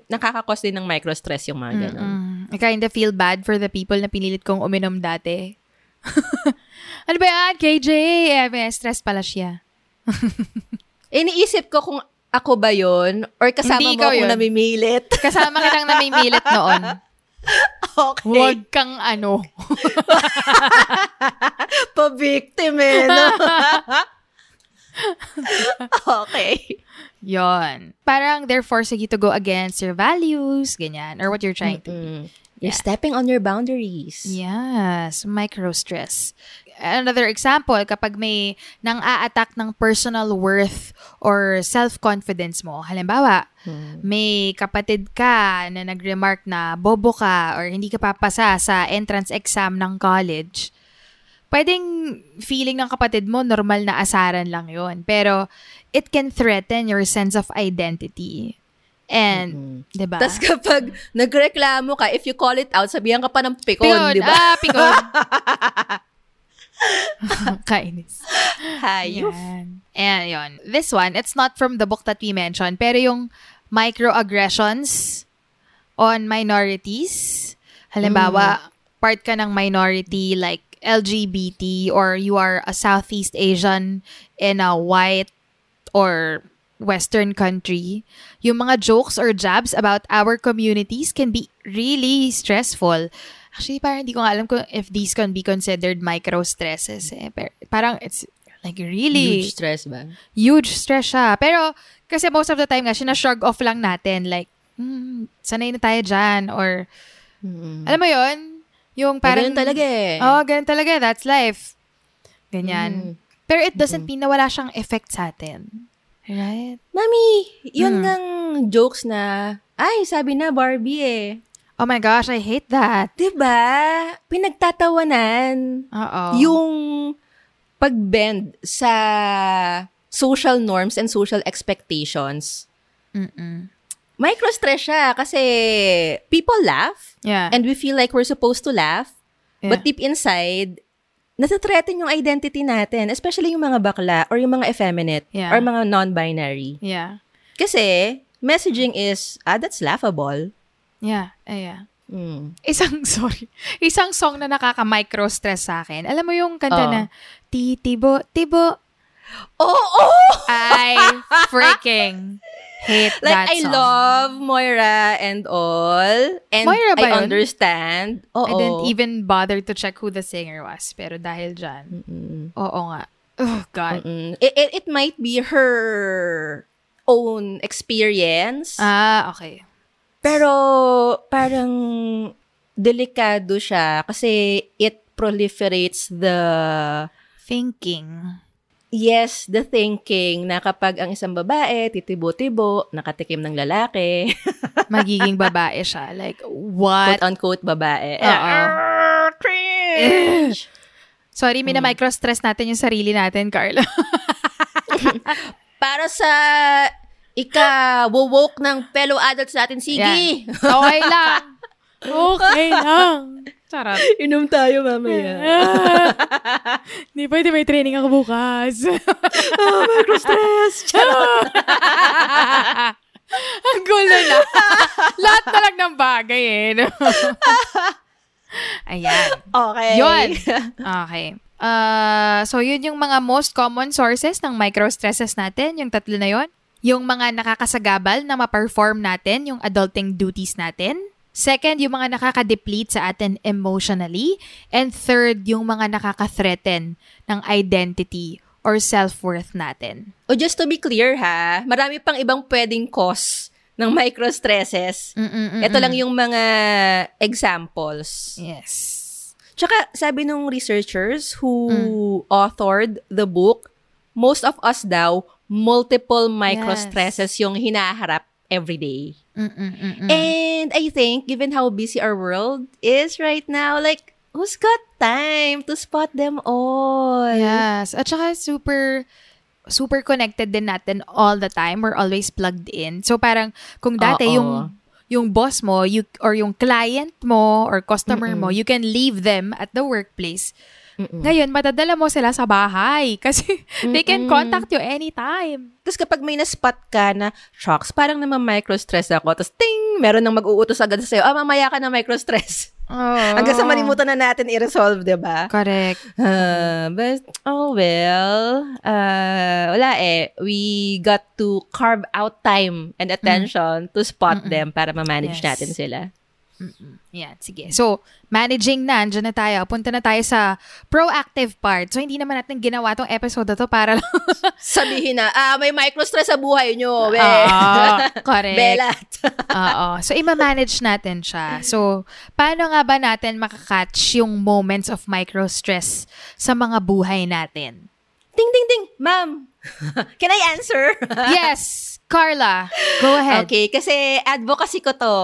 nakakakos din ng micro-stress yung mga ganun. Mm, I kind of feel bad for the people na pinilit kong uminom dati. ano ba yan, KJ? Eh, may stress pala siya. Iniisip ko kung ako ba yon or kasama Hindi mo akong yun. namimilit. Kasama kitang namimilit noon. okay. Huwag kang ano. Pa-victim eh, no? okay. Yon. Parang they're forcing you to go against your values, ganyan, or what you're trying to Mm. You're stepping on your boundaries. Yes, micro-stress. Another example, kapag may nang a-attack ng personal worth or self-confidence mo. Halimbawa, may kapatid ka na nag-remark na bobo ka or hindi ka papasa sa entrance exam ng college. Pwedeng feeling ng kapatid mo, normal na asaran lang yon Pero, it can threaten your sense of identity. And, di ba? Tapos kapag nagreklamo ka, if you call it out, sabihan ka pa ng pikon, Pikon. di ba? Ah, pikon. Kainis. Hayop. Yan. And yun. This one, it's not from the book that we mentioned, pero yung microaggressions on minorities. Halimbawa, part ka ng minority like LGBT or you are a Southeast Asian in a white or Western country, yung mga jokes or jabs about our communities can be really stressful. Actually, parang hindi ko nga alam kung if these can be considered micro-stresses. Eh. Pero, parang it's like really Huge stress ba? huge stress siya. Pero, kasi most of the time nga, sinashrug off lang natin. Like, hmm, sanay na tayo dyan. Or, alam mo yon Yung parang... Parang, talaga eh. Oo, oh, ganun talaga. That's life. Ganyan. Pero it doesn't mean na wala siyang effect sa atin. Right? Mami, yun Mm. ngang jokes na, ay, sabi na Barbie eh. Oh my gosh, I hate that. 'Di ba? Pinagtatawanan Oo. yung pag-bend sa social norms and social expectations. Mm-mm. Micro-stress siya kasi people laugh Yeah. and we feel like we're supposed to laugh. Yeah. But deep inside, natathreaten yung identity natin, especially yung mga bakla or yung mga effeminate Yeah. or mga non-binary. yeah. Kasi messaging is, ah, that's laughable. Yeah. Eh, yeah. Mm. Isang, sorry, isang song na nakaka-micro-stress sa akin. Alam mo yung kanta Oh. na, Titibo, tibo, Oo! Oh, I freaking hate Like, that I song. love Moira and all. And Moira ba I yun? understand. Oo. I didn't even bother to check who the singer was. Pero dahil dyan, oo nga. Oh, God. It, it, it might be her own experience. Ah, okay. Pero parang delikado siya kasi it proliferates the Thinking. yes, the thinking na kapag ang isang babae titibo-tibo, nakatikim ng lalaki, Magiging babae siya. Like, what? quote-unquote babae. Oo. cringe! Sorry, mina-micro-stress natin yung sarili natin, Carla. Para sa ika-woke ng fellow adults natin, sige! Yan. Okay lang. Okay lang. Charot. Inom tayo mamaya. Hindi pwede may training ako bukas. Micro-stress! Ang gulo na. Lahat na lang ng bagay eh. no? Ayan. Okay. Yun. Okay. Uh, so, yun yung mga most common sources ng micro-stresses natin, yung tatlo na yun. Yung mga nakakasagabal na ma-perform natin, yung adulting duties natin. Second, yung mga nakaka-deplete sa atin emotionally. And third, yung mga nakaka-threaten ng identity or self-worth natin. O just to be clear ha, marami pang ibang pwedeng cause ng micro-stresses. Mm-mm-mm-mm. Ito lang yung mga examples. Yes. Tsaka sabi nung researchers who authored the book, most of us daw, multiple micro-stresses yung hinaharap every day. Mm-mm-mm-mm. And I think, given how busy our world is right now, like, who's got time to spot them all? Yes. At saka super super connected din natin all the time. We're always plugged in. So parang kung dati Oo. yung yung boss mo, you or yung client mo or customer mo, you can leave them at the workplace. Ngayon, matadala mo sila sa bahay kasi they can contact you anytime. Tapos kapag may na-spot ka na, shocks, parang naman micro-stress ako. Tapos ting, meron nang mag-uutos agad sa'yo, ah, mamaya ka na micro-stress. Oh. Hanggang sa malimutan na natin i-resolve, di ba? Correct. Uh, but, oh well, uh, wala eh. We got to carve out time and attention to spot them para ma-manage Yes. natin sila. Yan, sige. So, managing na, andyan na tayo. Punta na tayo sa proactive part. So, hindi naman natin ginawa tong episode na to para lang. Sabihin na, ah, may micro-stress sa buhay nyo, we. Oo, correct. Belat. Oo. So, ima-manage natin siya. So, paano nga ba natin makakatch yung moments of micro-stress sa mga buhay natin? Ding, ding, ding. Ma'am, can I answer? yes! Carla, go ahead. okay, kasi advocacy ko to.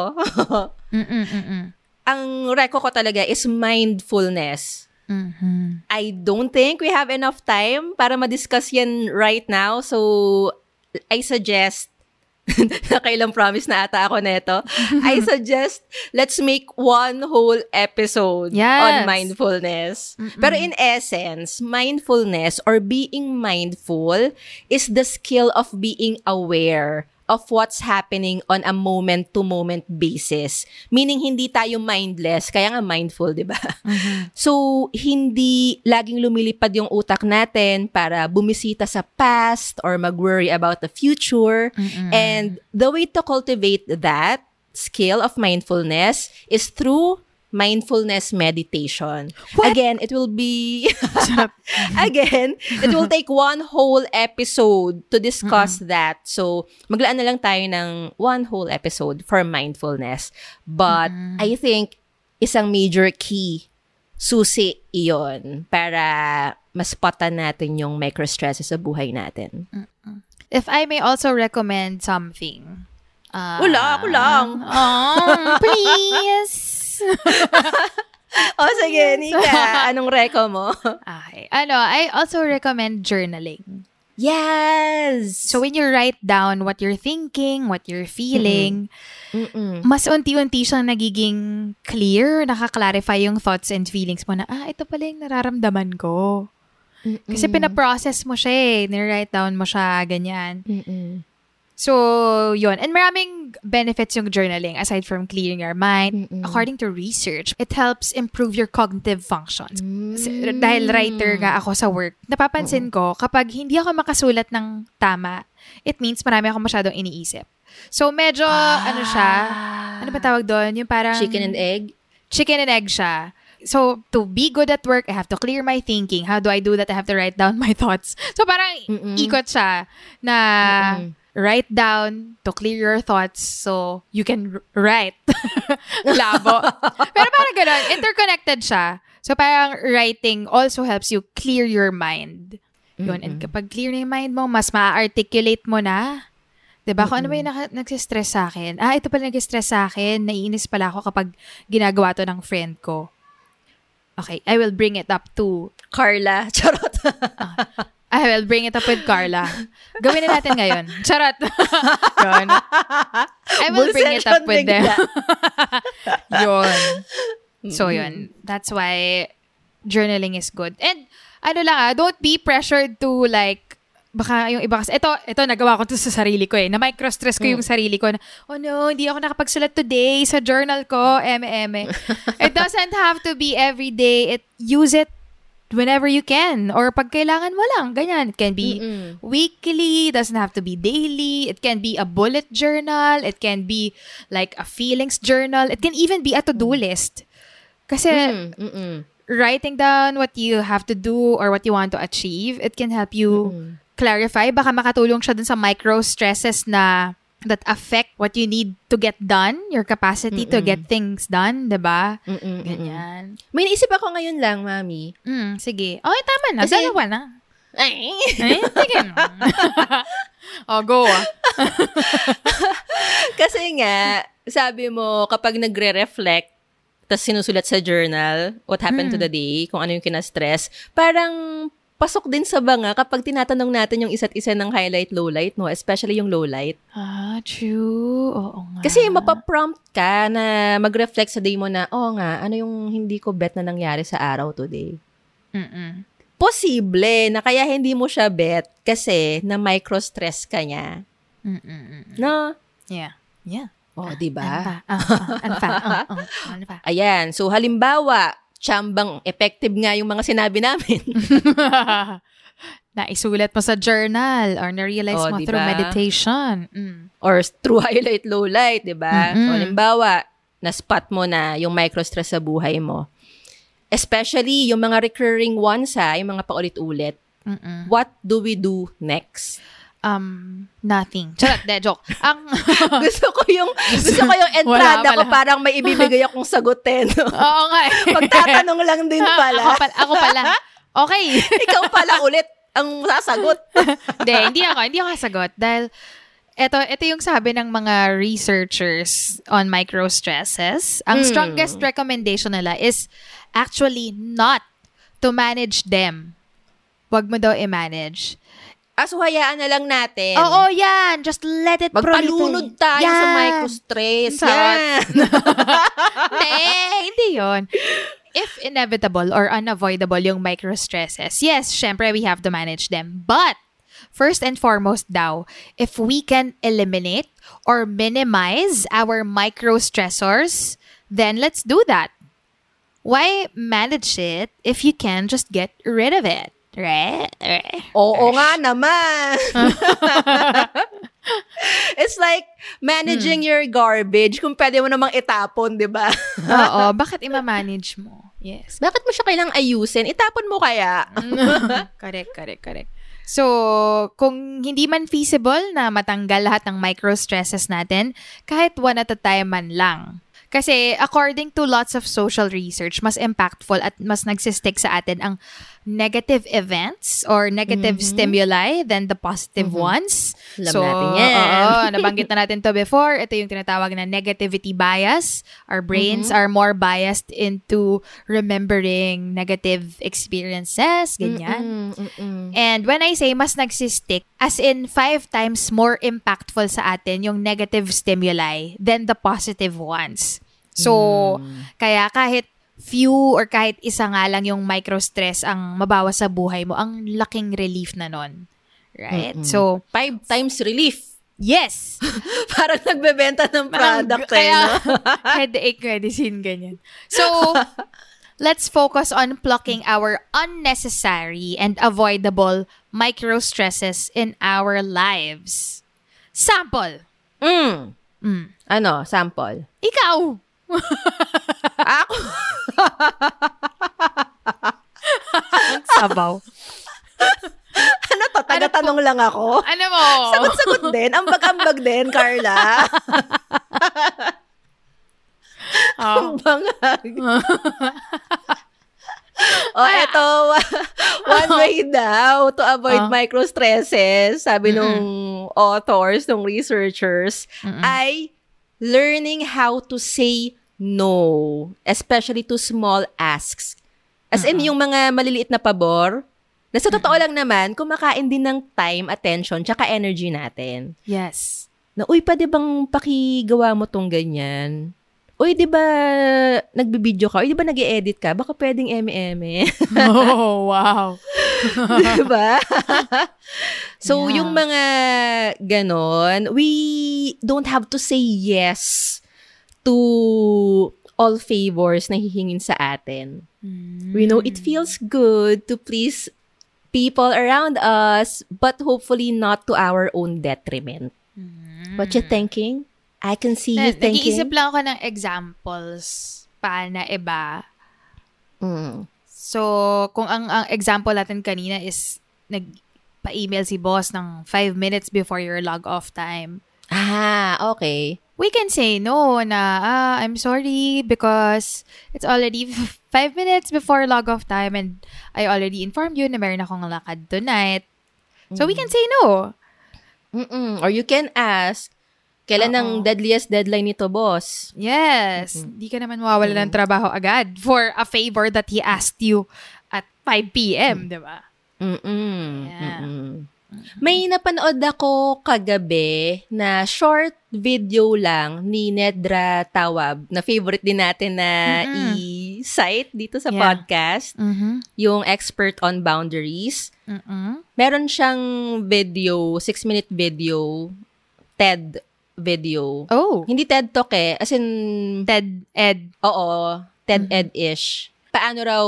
Mm-mm-mm-mm. Ang reko ko talaga is mindfulness. Mhm. I don't think we have enough time para ma-discuss yan right now. So, I suggest, nakailang promise na ata ako neto. I suggest, let's make one whole episode Yes. on mindfulness. Pero in essence, mindfulness or being mindful is the skill of being aware of what's happening on a moment-to-moment basis. Meaning, hindi tayo mindless, kaya nga mindful, di ba? So, hindi laging lumilipad yung utak natin para bumisita sa past or mag-worry about the future. And the way to cultivate that skill of mindfulness is through mindfulness meditation. Again, it will be again, it will take one whole episode to discuss that. So, maglaan na lang tayo ng one whole episode for mindfulness. But I think isang major key susi iyon para maspatan natin yung micro-stresses sa buhay natin. If I may also recommend something. Uh, Wala, ako lang. Oh, please. O sige, Nika, anong reco mo? okay. Ano, I also recommend journaling. yes! So when you write down what you're thinking, what you're feeling, Mm-mm. mas unti-unti siyang nagiging clear, nakaklarify yung thoughts and feelings mo na, ah, ito pala yung nararamdaman ko. Kasi pinaprocess mo siya eh, nire-write down mo siya, ganyan. Mm-mm. So, yun. And maraming benefits yung journaling aside from clearing your mind. According to research, it helps improve your cognitive functions. Kasi- Dahil writer nga ako sa work, napapansin ko, kapag hindi ako makasulat ng tama, it means marami ako masyadong iniisip. So, medyo, ano siya, ano ba tawag doon? Yung parang... Chicken and egg? chicken and egg siya. So, to be good at work, I have to clear my thinking. How do I do that? I have to write down my thoughts. So, parang ikot siya na write down to clear your thoughts so you can write. Labo. Pero parang ganun, interconnected siya. So, parang writing also helps you clear your mind. Yun. And kapag clear na yung mind mo, mas ma-articulate mo na. 'Di ba? Kung ano ba yung naka- nagsistress sa akin? Ah, ito pala nag-stress sa akin. Naiinis pala ako kapag ginagawa to ng friend ko. Okay, I will bring it up to Carla. Charot. I will bring it up with Carla. Gawin na natin ngayon. Charot. Yun. I will bring it up with them. yun. So, yun. That's why journaling is good. And, ano lang ah, don't be pressured to like, baka yung iba kasi, ito, ito, nagawa ko to sa sarili ko eh, na micro-stress ko yung sarili ko na, oh no, hindi ako nakapagsulat today sa journal ko, eme. it doesn't have to be every day. It, use it whenever you can. Or pag kailangan mo lang, ganyan. It can be Mm-mm. weekly, doesn't have to be daily. It can be a bullet journal. It can be like a feelings journal. It can even be a to-do list. Kasi Mm, mm-mm. writing down what you have to do or what you want to achieve, it can help you clarify. Baka makatulong siya dun sa micro stresses na that affect what you need to get done, your capacity to get things done, 'di ba? Mm-mm, mm-mm. Ganyan. May naisip ako ngayon lang, mami. Mm, sige. Okay, tama na. Kasi- Dalawa na. Ay! Eh, sige na. oh, go ah. Kasi nga, sabi mo, kapag nagre-reflect, tapos sinusulat sa journal, what happened to the day, kung ano yung kina-stress, parang pasok din sa banga kapag tinatanong natin yung isa't isa ng highlight, lowlight, no? Especially yung lowlight. Ah, true. Oo nga. Kasi mapaprompt ka na mag-reflect sa day mo na, oh nga, ano yung hindi ko bet na nangyari sa araw today? Mm-mm. Posible na kaya hindi mo siya bet kasi na micro-stress ka niya. Mm-mm. No? Yeah. Yeah. Oh, di Ano ba? pa? Ah, ah, ano pa? Ah, ano pa? Ayan. So, halimbawa, tsambang effective nga yung mga sinabi namin. Naisulat mo sa journal or na-realize Oh, mo di through meditation. Mm. Or through highlight, low light, di ba? So, Mm-mm. halimbawa, na-spot mo na yung micro-stress sa buhay mo. Especially yung mga recurring ones ha, yung mga paulit-ulit. Mm-mm. What do we do next? Um, nothing. Charot, de, joke. Ang, gusto ko yung gusto ko yung entrada ko parang may ibibigay akong sagutin. oo nga eh. Lang din ako, pala. pala. Ako pala. Okay. Ikaw pala ulit ang sasagot. Hindi, hindi ako. Hindi ako kasagot. Dahil, ito, ito yung sabi ng mga researchers on micro-stresses. Ang Hmm. strongest recommendation nila is actually not to manage them. Wag mo daw i-manage. Aso hayaan na lang natin. Oo, yan. Just let it Magpalunod proliferate. tayo sa Yan. micro-stress. Sarap. Yan. hindi, hindi yon. If inevitable or unavoidable yung micro-stresses, yes, syempre we have to manage them. But, first and foremost daw, if we can eliminate or minimize our micro-stressors, then let's do that. Why manage it if you can just get rid of it? Right? Oo nga naman. It's like managing your garbage kung pwede mo namang itapon, di ba? Oo, bakit ima-manage mo? Yes. Bakit mo siya kailang ayusin? Itapon mo kaya? correct, correct, correct. So, kung hindi man feasible na matanggal lahat ng micro-stresses natin, kahit one at a time man lang. Kasi according to lots of social research, mas impactful at mas nagsistick sa atin ang negative events or negative stimuli than the positive ones. Alam natin yan. Oo, nabanggit na natin to before. Ito yung tinatawag na negativity bias. Our brains are more biased into remembering negative experiences, ganyan. Mm, mm, mm. And when I say mas nagsistick, as in five times more impactful sa atin yung negative stimuli than the positive ones. So, kaya kahit few or kahit isa nga lang yung micro-stress ang mabawas sa buhay mo, ang laking relief na nun. Right? So, Five times relief. yes! Parang nagbebenta ng product eh, no? headache medicine, ganyan. So, let's focus on plucking our unnecessary and avoidable micro-stresses in our lives. Sample. Mm. Mm. Ano, sample? Ikaw! Ako, Ang sabaw. ano to? Taga-tanong lang ako. Ano mo? Sagot-sagot din. Ambag-ambag din, Carla. Oh. Ang bangag. oh, eto. One way daw to avoid Ah. micro-stresses, sabi nung authors, nung researchers, ay learning how to say no, especially to small asks. As in, yung mga maliliit na pabor, na sa totoo lang naman, kumakain din ng time, attention, tsaka energy natin. Yes. Na, uy, pwede bang pakigawa mo tong ganyan? Uy, di ba nagbibideo ka? Uy, di ba nag edit ka? Baka pwedeng eme-eme. Oh, wow. di ba? so, Yeah. yung mga ganon, we don't have to say yes to all favors na hihingin sa atin. We know it feels good to please people around us, but hopefully not to our own detriment. What you thinking? I can see you Na- Nag-iisip thinking. lang ako ng examples pa na iba. Mm. So, kung ang, ang example natin kanina is nag-pa-email si boss ng 5 minutes before your log-off time, Ah, okay. We can say no na, ah, I'm sorry because it's already f- 5 minutes before log-off time and I already informed you na meron akong lakad tonight. So, we can say no. Mm-mm. Or you can ask, kailan ang Oo. deadliest deadline nito, boss? Yes. Di ka naman mawawala ng trabaho agad for a favor that he asked you at 5 p.m., di ba? Mm-mm. Yeah. Mm-mm. May napanood ako kagabi na short video lang ni Nedra Tawab, na favorite din natin na Mm-mm. i-cite dito sa Yeah. podcast, Mm-hmm. yung expert on boundaries. Mm-mm. Meron siyang video, six-minute video, TED video. Oh. Hindi TED Talk eh, as in Ted, Ed. Oo, TED Ed-ish. Paano raw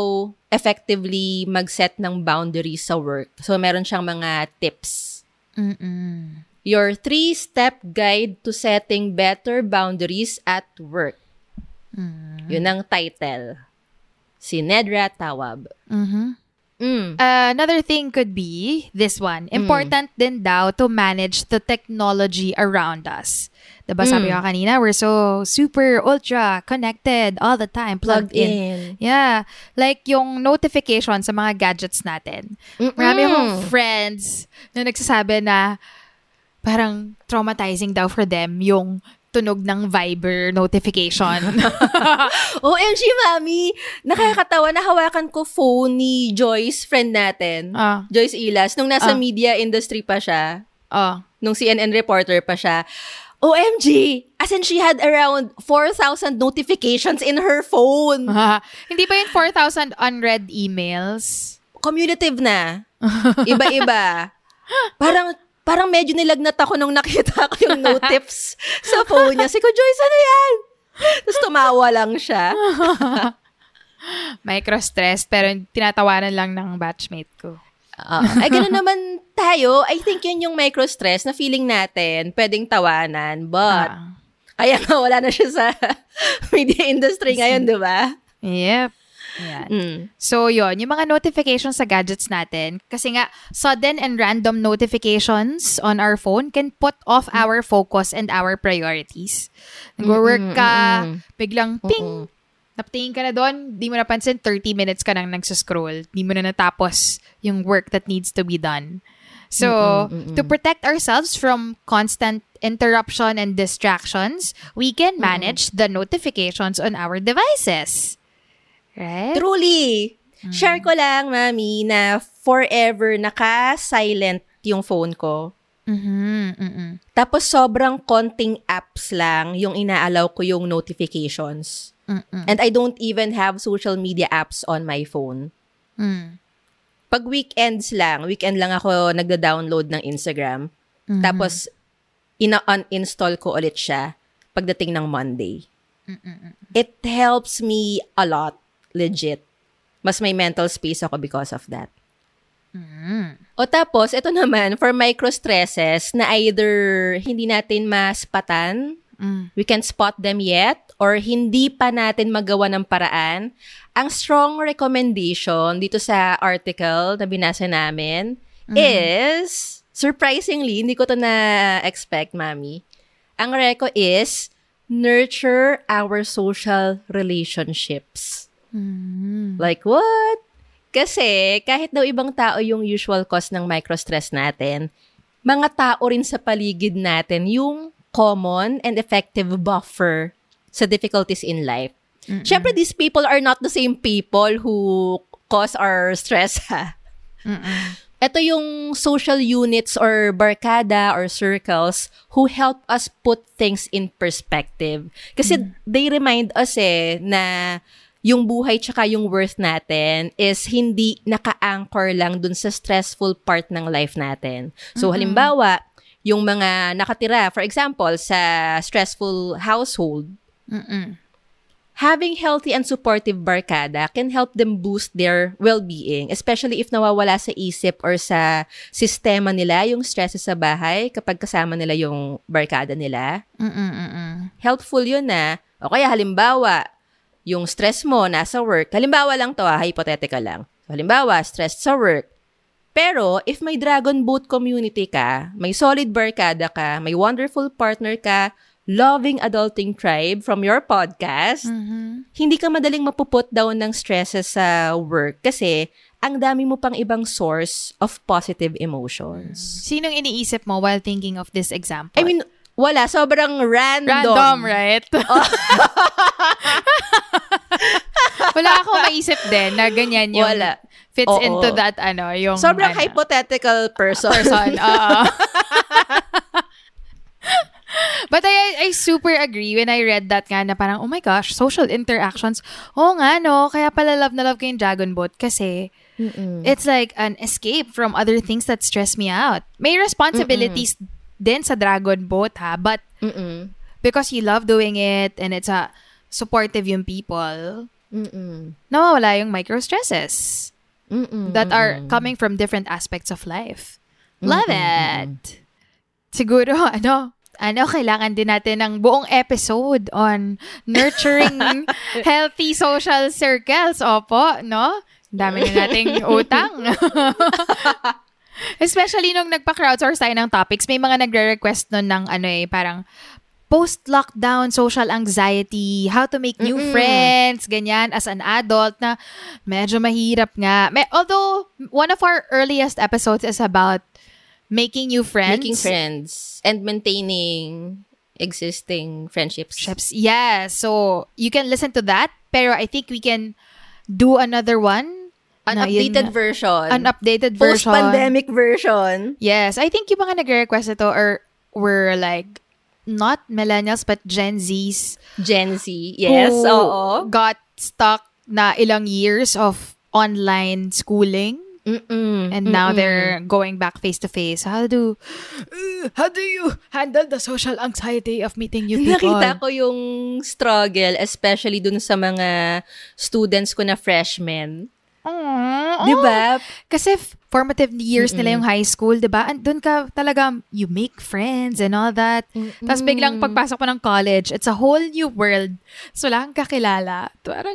effectively mag-set ng boundaries sa work. So, meron siyang mga tips. Mm-mm. Your three-step guide to setting better boundaries at work. Yun ang title. Si Nedra Tawab. Mm-hmm. Mm. another thing could be this one. Important din daw to manage the technology around us. Diba sabi ko kanina, we're so super ultra connected all the time, plugged, Plugged in. in. Yeah. Like yung notification sa mga gadgets natin. Marami akong friends na nagsasabi na parang traumatizing daw for them yung tunog ng Viber notification. OMG, mami! Nakakatawa, nahawakan ko phone ni Joyce, friend natin. Ah. Joyce Ilas, nung nasa Ah. media industry pa siya. oh. nung CNN reporter pa siya, OMG! As in, she had around 4,000 notifications in her phone. Hindi ba yun 4,000 unread emails? Commutative na. Iba-iba. Parang, parang medyo nilagnat ako nung nakita ko yung notifs sa phone niya. Sabi ko, Joyce, ano yan? Tapos tumawa lang siya. Micro-stress, pero tinatawanan lang ng batchmate ko. Ah, ay, gano'n naman tayo. I think yun yung micro-stress na feeling natin, pwedeng tawanan. But, Ah. kaya nga wala na siya sa media industry ngayon, di ba? Yep. Yan. Mm. So, yon yung mga notifications sa gadgets natin, kasi nga, sudden and random notifications on our phone can put off our focus and our priorities. Nag-work ka, biglang ping, napatingin ka na doon, di mo napansin, 30 minutes ka nang nagsascroll. Di mo na natapos yung work that needs to be done. So, to protect ourselves from constant interruption and distractions, we can manage the notifications on our devices. Right? Truly. Share ko lang, mami, na forever naka-silent yung phone ko. Mm-hmm, mm-mm. Tapos sobrang konting apps lang yung inaalaw ko yung notifications. Mm-mm. And I don't even have social media apps on my phone. Mm. Pag weekends lang, weekend lang ako nagda-download ng Instagram. Tapos, ina-uninstall ko ulit siya pagdating ng Monday. It helps me a lot, legit. Mas may mental space ako because of that. O tapos, ito naman, for micro-stresses na either hindi natin maspatan, Mm. we can spot them yet, or hindi pa natin magawa ng paraan, ang strong recommendation dito sa article na binasa namin is, surprisingly, hindi ko to na-expect, mami. Ang reco is, nurture our social relationships. Like, what? Kasi, kahit daw ibang tao yung usual cause ng microstress natin, mga tao rin sa paligid natin yung common and effective buffer sa difficulties in life. Siyempre, these people are not the same people who cause our stress, ha? Ito yung social units or barkada or circles who help us put things in perspective. Kasi they remind us eh na yung buhay tsaka yung worth natin is hindi naka-anchor lang dun sa stressful part ng life natin. So halimbawa, yung mga nakatira, for example, sa stressful household, Mm-mm. having healthy and supportive barkada can help them boost their well-being, especially if nawawala sa isip or sa sistema nila yung stress sa bahay kapag kasama nila yung barkada nila. Mm-mm-mm. Helpful yun na. O kaya halimbawa, yung stress mo nasa work. Halimbawa lang to ah, hypothetical lang. So, halimbawa, stressed sa work. Pero, if may Dragon Boat community ka, may solid barkada ka, may wonderful partner ka, loving adulting tribe from your podcast, hindi ka madaling mapuput down ng stresses sa work kasi ang dami mo pang ibang source of positive emotions. Sinong iniisip mo while thinking of this example? I mean, wala. Sobrang random. random, right? Wala ako maisip din na ganyan yung Wala. fits Oo. into that ano, yung Sobrang ano, hypothetical person. person. Oo. But I, I super agree when I read that nga na parang, oh my gosh, social interactions. Oo nga, no? Kaya pala love na love ko yung Dragon Boat kasi it's like an escape from other things that stress me out. May responsibilities din sa Dragon Boat, ha? But Mm-mm. because you love doing it and it's a supportive yung people, Mm-mm. nawawala yung micro-stresses Mm-mm. that are coming from different aspects of life. Love it! Siguro, ano, ano, kailangan din natin ng buong episode on nurturing healthy social circles. Opo, no? Dami na nating utang. Especially nung nagpa-crowdsource tayo ng topics, may mga nagre-request nun ng ano eh, parang post-lockdown social anxiety, how to make new friends, ganyan, as an adult na medyo mahirap nga. May, although, one of our earliest episodes is about making new friends. Making friends and maintaining existing friendships. Friendships. Yeah, so you can listen to that, pero I think we can do another one. An na yun updated nga. version. An updated version. Post-pandemic version. Yes, I think yung mga nagre-request ito are were like not millennials but Gen Zs Gen Z. Yes, who oo. got stuck na ilang years of online schooling Mm-mm. and now they're going back face to face. How do how do you handle the social anxiety of meeting new people? Nakita ko yung struggle, especially dun sa mga students ko na freshmen. Aww. Di ba? Kasi formative years nila yung high school, di ba? And doon ka talaga, you make friends and all that. Tapos biglang pagpasok mo ng college, it's a whole new world. So, wala kang kakilala.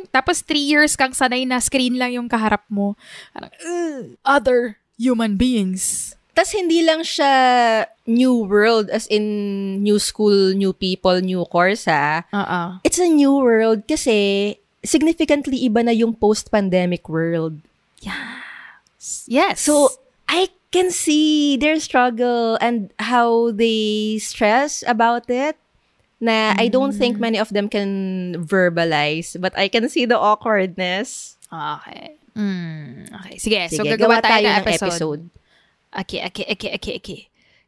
Tapos three years kang sanay na screen lang yung kaharap mo. Parang, "Ugh, other human beings. Tapos hindi lang siya new world as in new school, new people, new course ha. Oo. It's a new world kasi significantly iba na yung post-pandemic world. Yes. So, I can see their struggle and how they stress about it. Na I don't think many of them can verbalize, but I can see the awkwardness. okay. Mm, okay. Sige, so Sige, gagawa gawa tayo, tayo ng episode. episode. Okay, okay, okay, okay, okay.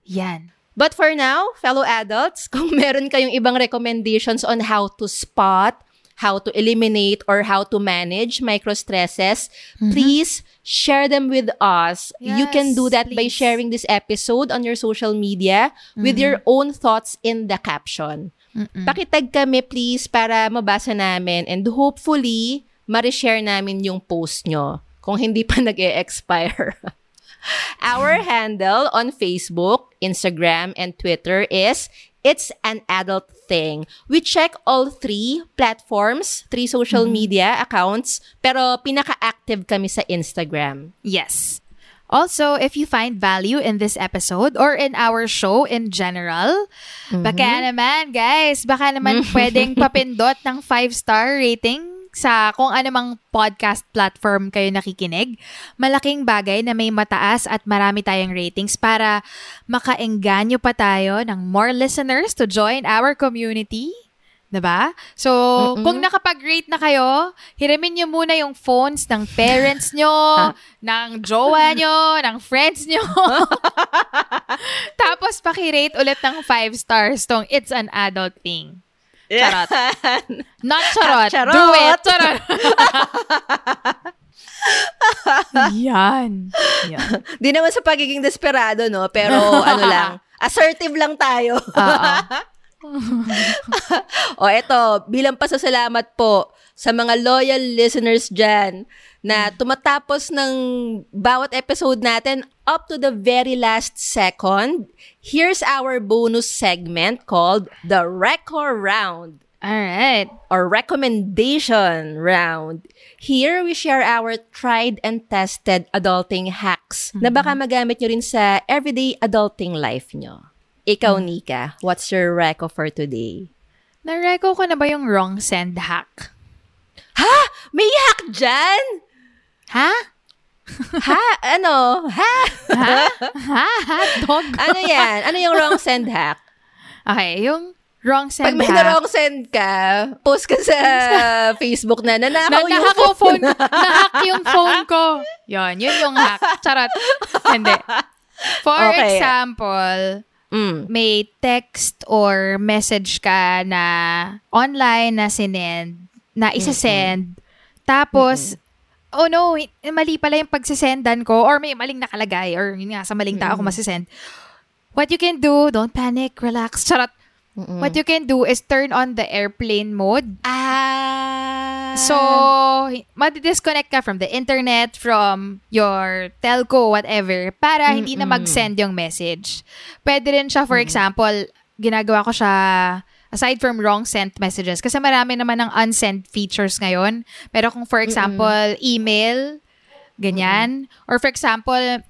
Yan. But for now, fellow adults, kung meron kayong ibang recommendations on how to spot, how to eliminate, or how to manage micro-stresses, please share them with us. you can do Yes, that by please. sharing this episode on your social media with your own thoughts in the caption. Pakitag kami please para mabasa namin and hopefully, ma-share namin yung post nyo kung hindi pa nag-e-expire. Our handle on Facebook, Instagram, and Twitter is It's an Adult Thing. We check all three platforms, three social media accounts, pero pinaka-active kami sa Instagram. Yes. Also, if you find value in this episode or in our show in general, baka naman, guys, baka naman pwedeng papindot ng five-star rating sa kung anumang podcast platform kayo nakikinig. Malaking bagay na may mataas at marami tayong ratings para makaengganyo pa tayo ng more listeners to join our community. 'Di ba? So, kung nakapag-rate na kayo, hiramin nyo muna yung phones ng parents nyo, ng jowa nyo, ng friends nyo. Tapos, pakirate ulit ng five stars tong It's an Adult Thing. Charot. Not charot. Charot. Do it. Charot. Yan. Yan. Di naman sa pagiging desperado, no? Pero ano lang, assertive lang tayo. O eto, bilang pasasalamat po sa mga loyal listeners dyan na tumatapos ng bawat episode natin up to the very last second, here's our bonus segment called the Record Round Alright. or recommendation round. Here, we share our tried and tested adulting hacks na baka magamit nyo rin sa everyday adulting life nyo. Ikaw, Nika, what's your reco for today? Nareko ko na ba yung wrong send hack? Ha? May hack dyan? Ha? Ha? Ano? Ha? Ha? ha? Hot dog? Ano yan? Ano yung wrong send hack? Okay, yung wrong Pag send may hack. na-wrong send ka, post ka sa Facebook na na, nanakaw yung nahack yung phone, nahack yung phone ko. Yun, yun yung hack. Charot. Hindi. For Okay. example, Mm. may text or message ka na online na sinend, na isa-send, tapos, oh no, mali pala yung pagsisendan ko, or may maling nakalagay, or yun nga, sa maling tao ko masisend. What you can do, don't panic, relax, charot. What you can do is turn on the airplane mode. Ah. So, madi-disconnect ka from the internet, from your telco, whatever, para hindi na mag-send yung message. Pwede rin siya, for example, ginagawa ko siya aside from wrong sent messages. Kasi marami naman ng unsent features ngayon. Pero kung for example, email, ganyan. Or for example,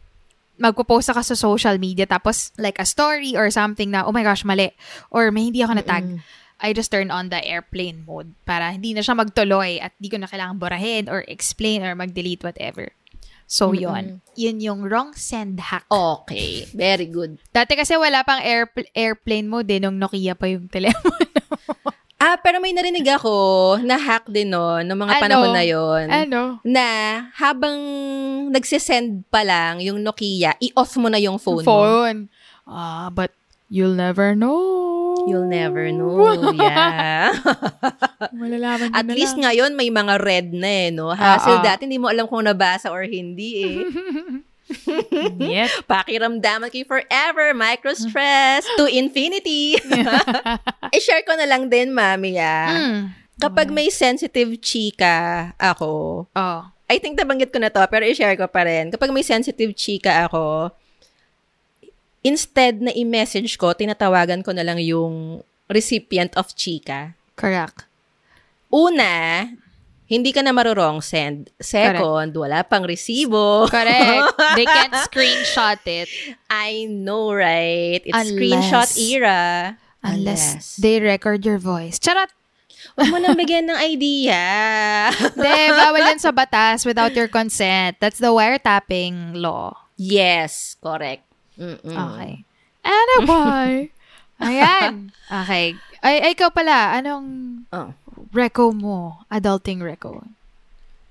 magpo-post ka sa social media tapos like a story or something na, oh my gosh, mali. Or may hindi ako na-tag. I just turn on the airplane mode para hindi na siya magtuloy at di ko na kailangan burahin or explain or mag-delete whatever. So, yun. Yun yung wrong send hack. Okay. Very good. Dati kasi wala pang airpl- airplane mode eh, nung Nokia pa yung telepono. Ah, pero may narinig ako na hack din no, ng mga Ano? panahon na yon. ano? Na habang nagsisend pa lang yung Nokia, i-off mo na yung phone, mo. Phone. Ah, but you'll never know. You'll never know. Yeah. Malalaman At na least lang. ngayon may mga red na eh, no? Hassle Oo. dati hindi mo alam kung nabasa or hindi eh. Yep. Pakiramdaman kayo forever, micro-stress, to infinity. I-share ko na lang din, mami, ah. Mm. Kapag may sensitive chika ako, Oh. I think nabanggit ko na to, pero i-share ko pa rin. Kapag may sensitive chika ako, instead na i-message ko, tinatawagan ko na lang yung recipient of chika. Correct. Una, hindi ka na marurong send. Second, wala pang resibo. Correct. They can't screenshot it I know, right? It's Unless- screenshot era. unless they record your voice. Charot! Huwag mo nang bigyan ng idea. Hindi, bawal yan sa batas without your consent. That's the wiretapping law. yes, correct. Mm-mm. Okay. Ano boy? Ayan. Okay. Ay, ay, ikaw pala, anong Oh. reco mo? Adulting reco.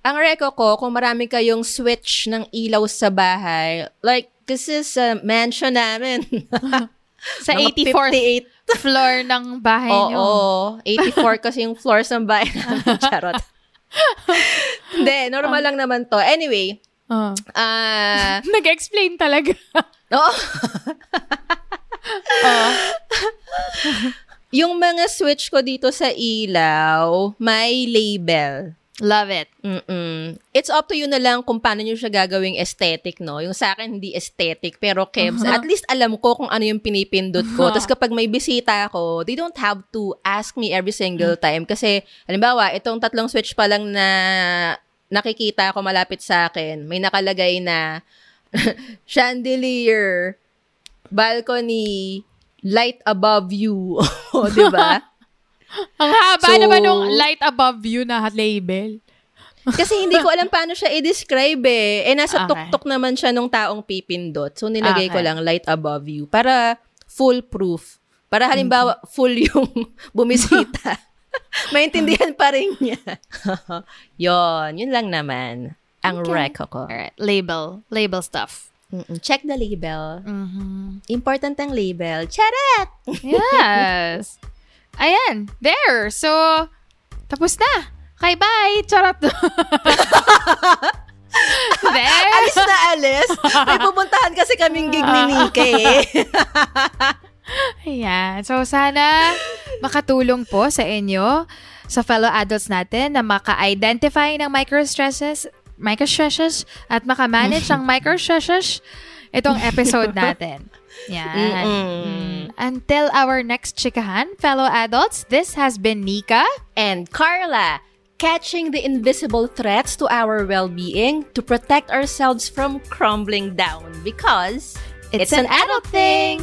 Ang reko ko, kung marami kayong switch ng ilaw sa bahay, like, kasi sa mansion namin, Sa mga 84th 58 floor ng bahay Oo, nyo. 84 kasi yung floors ng bahay namin. Charot. Hindi, normal lang naman to. Anyway, Oh. ah, Nag-explain talaga. oo. yung mga switch ko dito sa ilaw, may label. Love it. Mm-mm. It's up to you na lang kung paano nyo siya gagawing aesthetic, no? Yung sa akin, hindi aesthetic. Pero, Kebs, at least alam ko kung ano yung pinipindot ko. Tapos kapag may bisita ako, they don't have to ask me every single time. Kasi, halimbawa, itong tatlong switch pa lang na nakikita ko malapit sa akin, may nakalagay na chandelier, balcony, light above you. O, di ba? Ang haba So- naman nung light above you na label. Kasi hindi ko alam paano siya i-describe eh. Eh, nasa Okay. tuktok naman siya nung taong pipindot. So, nilagay ko Okay. lang light above you para foolproof. Para halimbawa, full yung bumisita. Maintindihan pa rin niya. yon yun lang naman. Ang reco ko. Alright, label. Label stuff. Mm-mm. Check the label. Mhm. Important ang label. Charat! Yes. Ayan. There. So, tapos na. Okay, bye. Charot. there. Alis na alis. May pupuntahan kasi kaming gig ni Nike eh. Ayan. So, sana makatulong po sa inyo, sa fellow adults natin, na maka-identify ng micro-stresses, micro-stresses, at maka-manage ang micro-stresses itong episode natin. Yan. Mm. Until our next chikahan, fellow adults, this has been Nika. And Carla, catching the invisible threats to our well-being to protect ourselves from crumbling down because it's, an adult thing.